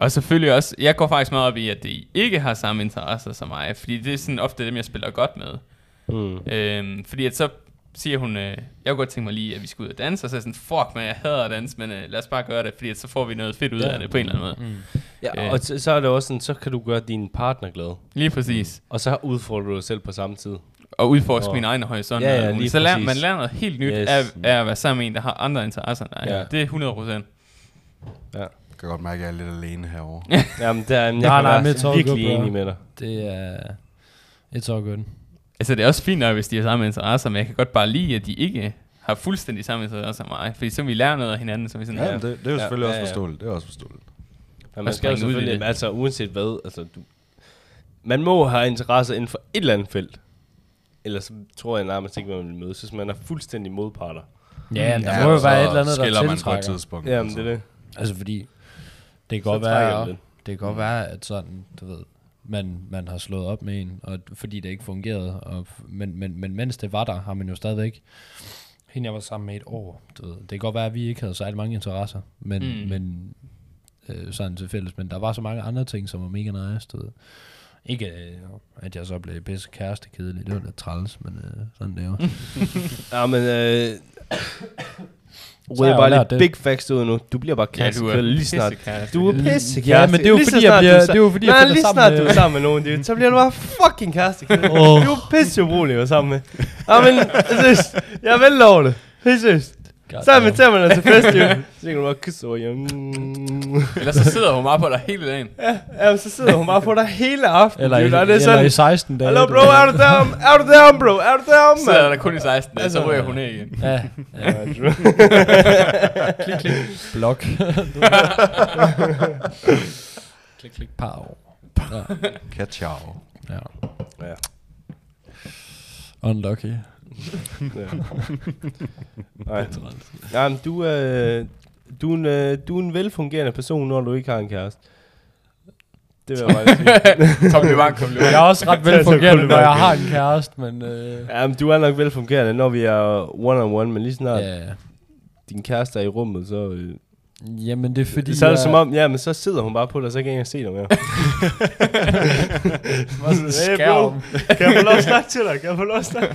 og selvfølgelig også, jeg går faktisk meget op i, at det ikke har samme interesser som mig, fordi det er sådan ofte dem, jeg spiller godt med. Mm. Øhm, fordi at så siger hun, øh, jeg kunne godt tænke mig lige, at vi skal ud og danse, og så er jeg sådan, fuck man, jeg hader at danse, men øh, lad os bare gøre det, fordi så får vi noget fedt ud Ja. af det på en eller anden måde. Mm. Ja, Øh. og så, så er det også sådan, så kan du gøre din partner glad. Lige præcis. Og så udfordrer du dig selv på samme tid. Og udforske Og- mine egne horisonter. Ja, ja, lige så lærer, man lærer noget helt nyt Yes. af, af at være sammen med en, der har andre interesser end dig. Ja. Ja. Det er 100 procent. Jeg kan godt mærke, at jeg er lidt alene herovre. Jamen, der, jeg Nej, nej, it's all virkelig enig med dig. Det er... It's all good. Altså, det er også fint nok, hvis de har samme interesser, men jeg kan godt bare lide, at de ikke har fuldstændig samme interesser som mig. Fordi så vi lærer noget af hinanden, så vi sådan, Ja, ja. men det, det er jo Ja, selvfølgelig ja, også ja. forståeligt. Det er også forståeligt. Men man skal jo selvfølgelig, altså uanset hvad, altså du, man må have interesse inden for et eller andet felt. Ellers så tror jeg nærmest ikke, man vil mødes, hvis man er fuldstændig modparter. Ja, der Ja, må jo så være et eller andet, der man på et tiltrækker. tidspunkt. Jamen, det er det. Altså fordi, det kan godt være, det det kan godt være, at sådan, du ved, man, man har slået op med en, og fordi det ikke fungerede, og, men, men, men mens det var der, har man jo stadigvæk, hende jeg var sammen med et år, du ved, det kan godt være, at vi ikke havde særlig mange interesser, men, Mm. men øh, sådan til fælles, men der var så mange andre ting, som var mega nice, du ved. Ikke, øh, at jeg så blev bedst kæreste kedelig, det var lidt træls, men øh, sådan det er jo. Ja, men øh, Så Rød jeg bare lidt det. big facts ud nu. Du bliver bare Ja, kastet du ja, er lige snart. Du er pisse Ja, men det er jo fordi, jeg bliver- det er jo fordi, jeg Nej, finder lige snart du er sammen med nogen, dude, så bliver du bare fucking kæreste. Åh. Du er pisse ubrugelig at være sammen med. Ja, men jeg vel over det. Helt seriøst. Så inviterer man dig til fest, jo. Så kan du bare kysse over. Ellers så sidder hun bare på dig hele dagen. Ja, ja, så sidder hun bare på dig hele aftenen. Eller, i, det er eller sådan, i 16 dage. Hallo bro, er du down? Er du down, bro? Er du down, Så man? der kun i 16 dage, så Altså- ryger hun af igen. Ja, ja. Klik, klik, blok. klik, klik, pow. Ja. Kachau. ja. Ja. Unlucky. Ja. Nej. Ja, men du, øh, du, er en, øh, du er en velfungerende person, når du ikke har en kæreste. Det vil jeg bare sige. Kompliment, kompliment. Jeg er også ret Det er velfungerende, når jeg har en kæreste, men... Øh, Ja, men du er nok velfungerende, når vi er one-on-one, men lige snart ja. din kæreste er i rummet, så... Øh, Jamen, det er fordi... så er det jeg- som om, ja, men så sidder hun bare på dig, så kan jeg ikke se dig mere. Var sådan en Hey, skærm. kan jeg få lov at snakke til dig? Kan jeg få lov at snakke?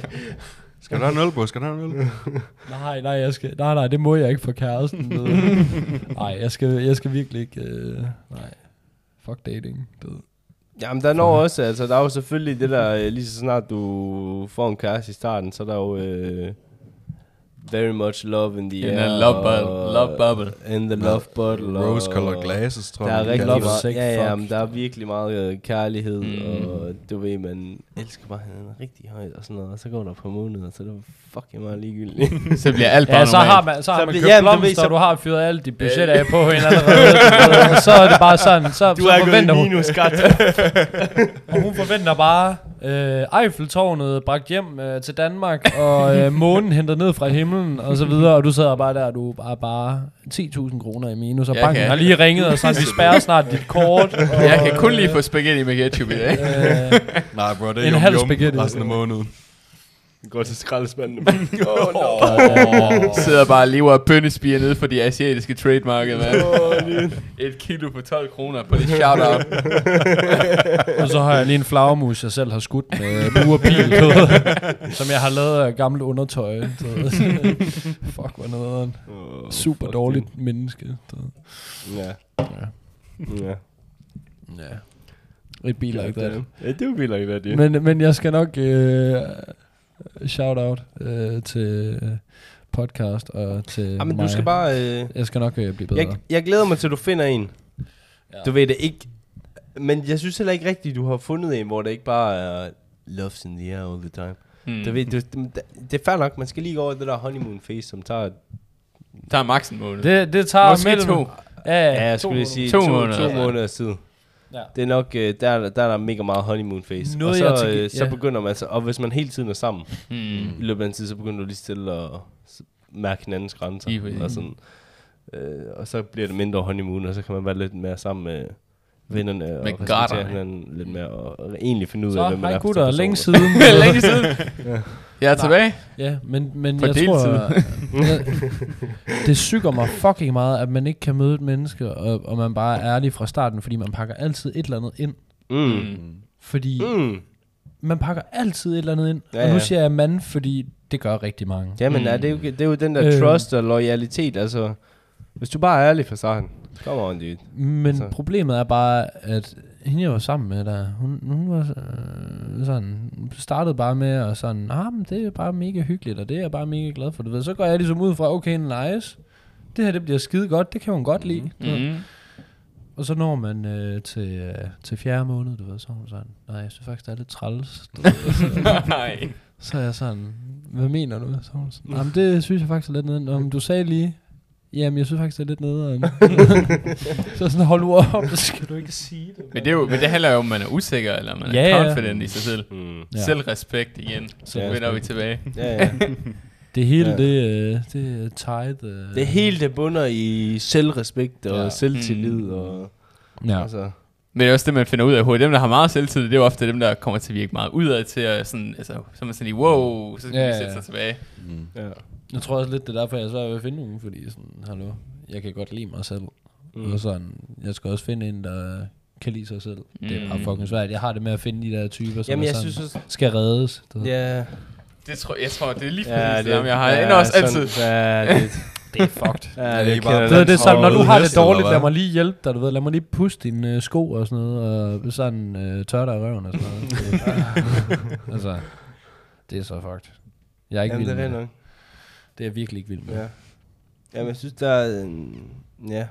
Skal du have en øl, bro? Skal du have en øl? Nej, nej, jeg skal, nej, nej, det må jeg ikke for kæresten. nej, jeg skal, jeg skal virkelig ikke... Øh, nej. Fuck dating. Ved. Jamen, der når også, altså, der er jo selvfølgelig det der, øh, lige så snart du får en kæreste i starten, så er der jo, øh, very much love in the In air. love bubble. og- Love bubble. In the love bottle. og- Rose-colored glasses, tror Der jeg. er man rigtig meget, ja, ja, men der er virkelig meget øh, kærlighed, Mm. og du ved, man elsker bare hinanden rigtig højt og sådan noget, og så går der par måneder, så er det fucking meget ligegyldigt. Så bliver alt bare Ja, så har man, så har Så man købt jamen, du blomster, så- du har fyret alt dit budget af på hende allerede. du så er det bare sådan, så, så forventer hun, minus, skat. og hun forventer bare øh, Eiffeltårnet bragt hjem øh, til Danmark, og øh, månen hentet ned fra himlen, og så videre, og du sidder bare der, og du er bare, bare 10.000 kroner i minus, og Jeg banken kan- har lige ringet, og sagt, vi spærrer snart dit kort. Og, Jeg kan kun lige få spaghetti med ketchup i dag. Øh, Nej, bro, det er En halv spaghetti. resten af måneden. Går til skraldespanden. Oh, no. Sidder bare og lever af bønnespiger nede for de asiatiske trademarket, mand. Et kilo for 12 kroner på det shout-out. og så har jeg lige en flagermus, jeg selv har skudt med pil, ved, som jeg har lavet af gammelt undertøj. Fuck, hvor noget super dårligt menneske. Du ved. Ja. Ja. Ja. Ja. It be like that. Ja, det vil like that, ja. Men, men jeg skal nok uh, shout out uh, til øh, podcast og til Jamen, mig. du skal bare... Øh, Jeg skal nok uh, blive bedre. jeg, jeg glæder mig til, du finder en. Ja. Du ved det ikke... Men jeg synes heller ikke rigtigt, du har fundet en, hvor det ikke bare er loves in the air all the time. Mm. Du ved, du, det, det er fair nok, man skal lige gå over det der honeymoon phase, som tager... Der er max en måned. det, det tager Måske mellem... to. Ja, ja, jeg to skulle lige sige To to, to, måneder. to Ja. måneders tid. Ja. Det er nok, øh, der, er- der er der mega meget honeymoon phase. Noget, og så, til- øh, så ja. begynder man så, og hvis man hele tiden er sammen, Hmm. i løbet af en tid, så begynder du lige stille at mærke hinandens grænser. Præcis. og, sådan, øh, og så bliver det mindre honeymoon, og så kan man være lidt mere sammen med vennerne, Med og respektere hinanden lidt mere, og, og egentlig finde ud af, Så, hvem man hej er for gutter, personer. længe siden. Længe siden. Jeg er tilbage. Ja, men, men For jeg deltid. tror, jeg, det syger mig fucking meget, at man ikke kan møde et menneske, og, og man bare er ærlig fra starten, fordi man pakker altid et eller andet ind. Mm. Fordi Mm. man pakker altid et eller andet ind. Ja, og nu ja. siger jeg mand, fordi det gør rigtig mange. Jamen, Mm. mm. det, er jo, det er jo den der Øh. øh. trust og loyalitet, altså... Hvis du bare er ærlig fra starten, come on, dude. Men Altså. problemet er bare, at hende jeg var sammen med der, hun, hun var øh, sådan, startede bare med at sådan, ah, men det er bare mega hyggeligt, og det er jeg bare mega glad for, du ved. Så går jeg ligesom ud fra, okay, nice, det her det bliver skide godt, det kan hun godt lide. ved. Mm. Og så når man øh, til, øh, til fjerde måned, du ved, så er hun sådan, nej, jeg synes faktisk, det er lidt træls. Du ved. Nej. så er jeg sådan, hvad mener du? Så hun sådan, jamen det synes jeg faktisk er lidt nederen. Om du sagde lige, jamen jeg synes faktisk, det er lidt nederen. så sådan, hold nu op, så skal du ikke sige det. Men det, er jo, men det handler jo om, man er usikker, eller man er Ja, ja. confident i sig selv. Mm. Ja. Ja. Selvrespekt igen. Så Ja, vender vi tilbage. Ja, ja. Det hele, Ja. det, øh, det er tight. Øh. Det hele, det bunder i selvrespekt og Ja. ja. selvtillid. Mm. Og, Ja. altså, Men det er også det, man finder ud af hurtigt. Dem, der har meget selvtillid, det er jo ofte dem, der kommer til at virke meget udad til at sådan, altså, så er man sådan i, wow, så skal Ja, ja, ja, vi sætte ja. sig tilbage. Mm. ja. Jeg tror også lidt, det er derfor, jeg er svært ved at finde nogen, fordi sådan, hallo, jeg kan godt lide mig selv. Mm. Og sådan, jeg skal også finde en, der kan lide sig selv. Mm. Det er bare Mm. fucking svært. Jeg har det med at finde de der typer, som Jamen, jeg sådan, synes også... skal reddes. Ja, Det tror, jeg tror, det er lige ja, præcis det, det jeg har. Ja, også sådan- altid. Ja, det, det er fucked. ja, Er det, I det, bare Det, er- det er sådan, når du har det dårligt, lad mig lige hjælpe dig, du ved. Lad mig lige puste dine øh, sko og sådan noget, og sådan øh, tør dig i røven og sådan noget. Altså, det er så fucked. Jeg er ikke Jamen, vild det er med det. nok. Det er jeg virkelig ikke vild med. Ja. Jamen, jeg synes, der er... en- Ja,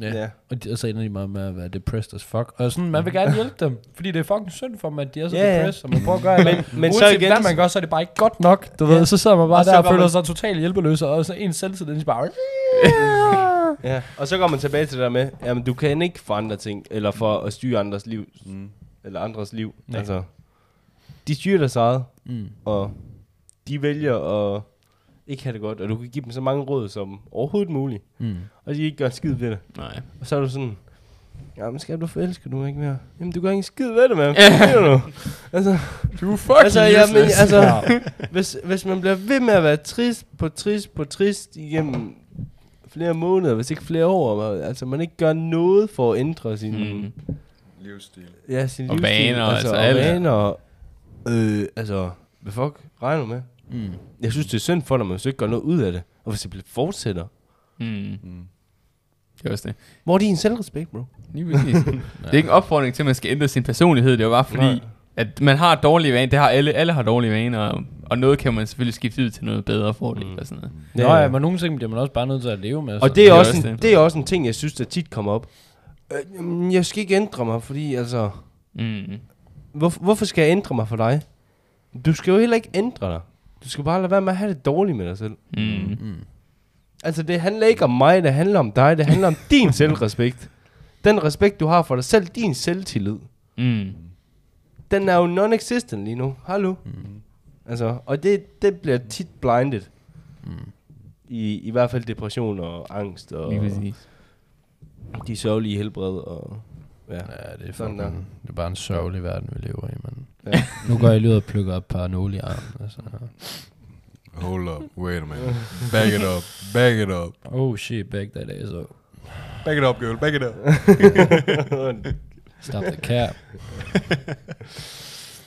Ja. ja. Og, de, og så ender de meget med at være depressed as fuck. Og sådan, man vil gerne hjælpe dem, fordi det er fucking synd for dem, at de er så Ja, ja. depressed, og man prøver at gøre Men, men, men så Uanset igen... hvad man gør, så er det bare ikke godt nok, du Ja. ved. Så sidder man bare Og der og føler man- sig totalt hjælpeløs, og så en er bare... Ja, og så går man tilbage til det der med, jamen du kan ikke forandre ting, eller for at styre andres liv, Mm. eller andres liv. Nej. Altså, de styrer deres eget, Mm. og de vælger at ikke have det godt, og du kan give dem så mange råd som overhovedet muligt, Mm. og de ikke gør en skid ved det. Nej. Og så er du sådan, jamen skal du forelske du ikke mere? Jamen du gør ikke en skid ved det, mand. Hvad du? Altså, Du er fucking altså, jamen, altså hvis, hvis man bliver ved med at være trist på trist på trist igennem flere måneder, hvis ikke flere år, altså man ikke gør noget for at ændre sin, Mm. Livsstil. ja, sin Og livsstil, vaner, altså og alt. vaner, øh, altså, hvad fuck regner du med? Mm. Jeg synes, det er synd for dig, hvis du ikke gør noget ud af det, og hvis det bliver fortsætter. Mm. Mm. Det er også det. Hvor er din selvrespekt, bro? Lige det er ikke en opfordring til, at man skal ændre sin personlighed. Det er jo bare fordi, Nej. at man har dårlige vaner. Det har alle. Alle har dårlige vaner. Og Og noget kan man selvfølgelig skifte ud til noget bedre fordel Mm. mm. og sådan noget. Nå ja, men nogle ting bliver man også bare nødt til at leve med. Og det er, det er også også en, det. det er også en ting, jeg synes, der tit kommer op. Øh, jeg skal ikke ændre mig, fordi altså... Mm. Hvor, hvorfor skal jeg ændre mig for dig? Du skal jo heller ikke ændre dig. Du skal bare lade være med at have det dårligt med dig selv. Mm. Mm. Altså, det handler ikke om mig, det handler om dig. Det handler om din selvrespekt. Den respekt, du har for dig selv, din selvtillid, Mm. den er jo non-existent lige nu. Hallo? Mm. Altså, og det, det bliver tit blinded. Mm. I, I hvert fald depression og angst og Lige præcis. de sørgelige helbred og... Ja. Ja, det er, Sådan fucking, der. det er bare en sørgelig verden, vi lever i, men Ja. nu går jeg lige ud og plukker et par nåle i armen. Altså. Hold up, wait a minute. Back it up, back it up. Oh shit, back that ass up. Back it up, girl, back it up. Stop the cap.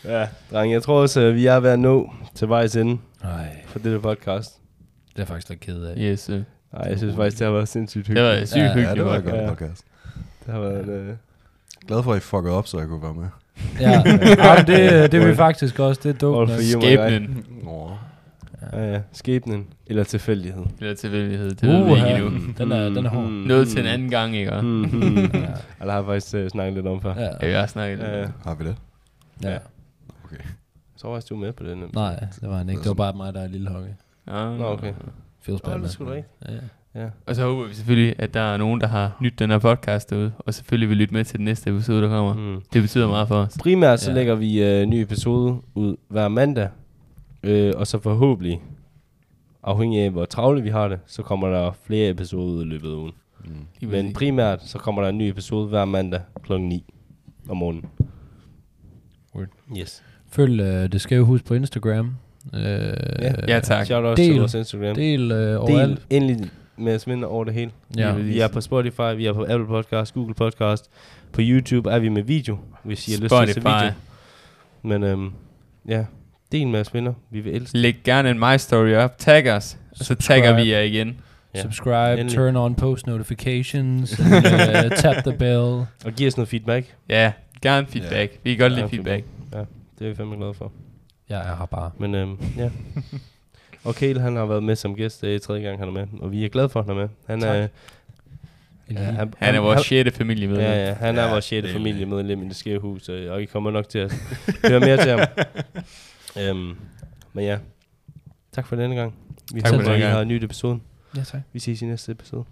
ja, dreng, jeg tror også, at vi er ved at nå til vejs ende Nej, for dette podcast. det er faktisk lidt ked af. Yes. Nej, jeg synes faktisk, det har været sindssygt Det var hyggeligt. sygt Ja, hyggeligt. Ja, det var et godt Ja. podcast. Det har været... Øh, Glad for, at I fuckede op, så jeg kunne være med. Ja, ja det, det er vi faktisk også. Det er dumt. Jeg. Skæbnen. Nå. Ja, ja. Skæbnen. Eller tilfældighed. Eller tilfældighed. Det ved vi Uha. ikke endnu. Den er, den er hård. Noget til en anden gang, ikke? Mm, Mm. mm. Ja. Eller har jeg faktisk uh, snakket lidt om før. Ja. Ja, vi har snakket lidt. Ja, ja. om Har vi det? ja. Okay. Tror faktisk, du med på den. Nej, det var han ikke. Det var bare mig, der er lille hockey. det. Ah. Nå, okay. Feels bad, Nå, det er man. sgu da rigtigt. Ja. Ja. Og så håber vi selvfølgelig, at der er nogen, der har nyt den her podcast derude, og selvfølgelig vil lytte med til den næste episode, der kommer. Mm. Det betyder meget for os. Primært så Ja. lægger vi øh, en ny episode ud hver mandag. Øh, og så forhåbentlig, afhængig af hvor travle vi har det, så kommer der flere episoder ud i løbet af ugen. Mm. Men primært, så kommer der en ny episode hver mandag kl. 9 om morgenen. Word. Yes. Følg uh, Det Skæve Hus på Instagram. Uh, Ja. Ja, tak. Shout out til Del. vores Instagram. Del uh, Del overalt. endelig med at sminde over det hele. Ja. Vi er på Spotify, vi er på Apple Podcast, Google Podcast. På YouTube er vi med video, hvis I har lyst til at se Spotify. video. Men øhm, ja, del med os venner. Vi vil elske Læg gerne en My Story op. Tag os. Og så tagger vi jer igen. Ja. Subscribe, Endelig. turn on post notifications, and, uh, tap the bell. Og giv os noget feedback. Ja, gerne feedback. Vi kan godt lide Ja, feedback. Det er vi fandme glade for. Jeg er her bare. Men øhm, ja. Og Kale, han har været med som gæst. Det er tredje gang, han er med. Og vi er glade for, at han er med. Han er, ja, han, Han er vores sjette familiemedlem. Ja, ja, han er Ja, vores sjette familiemedlem i det skæve hus, øh, og I kommer nok til at høre mere til ham. Øhm, men ja, tak for denne gang. Vi Tak for denne gang. har en ny episode. ja, tak. Vi ses i næste episode.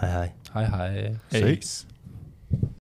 Hej hej. Hej hej. Ses.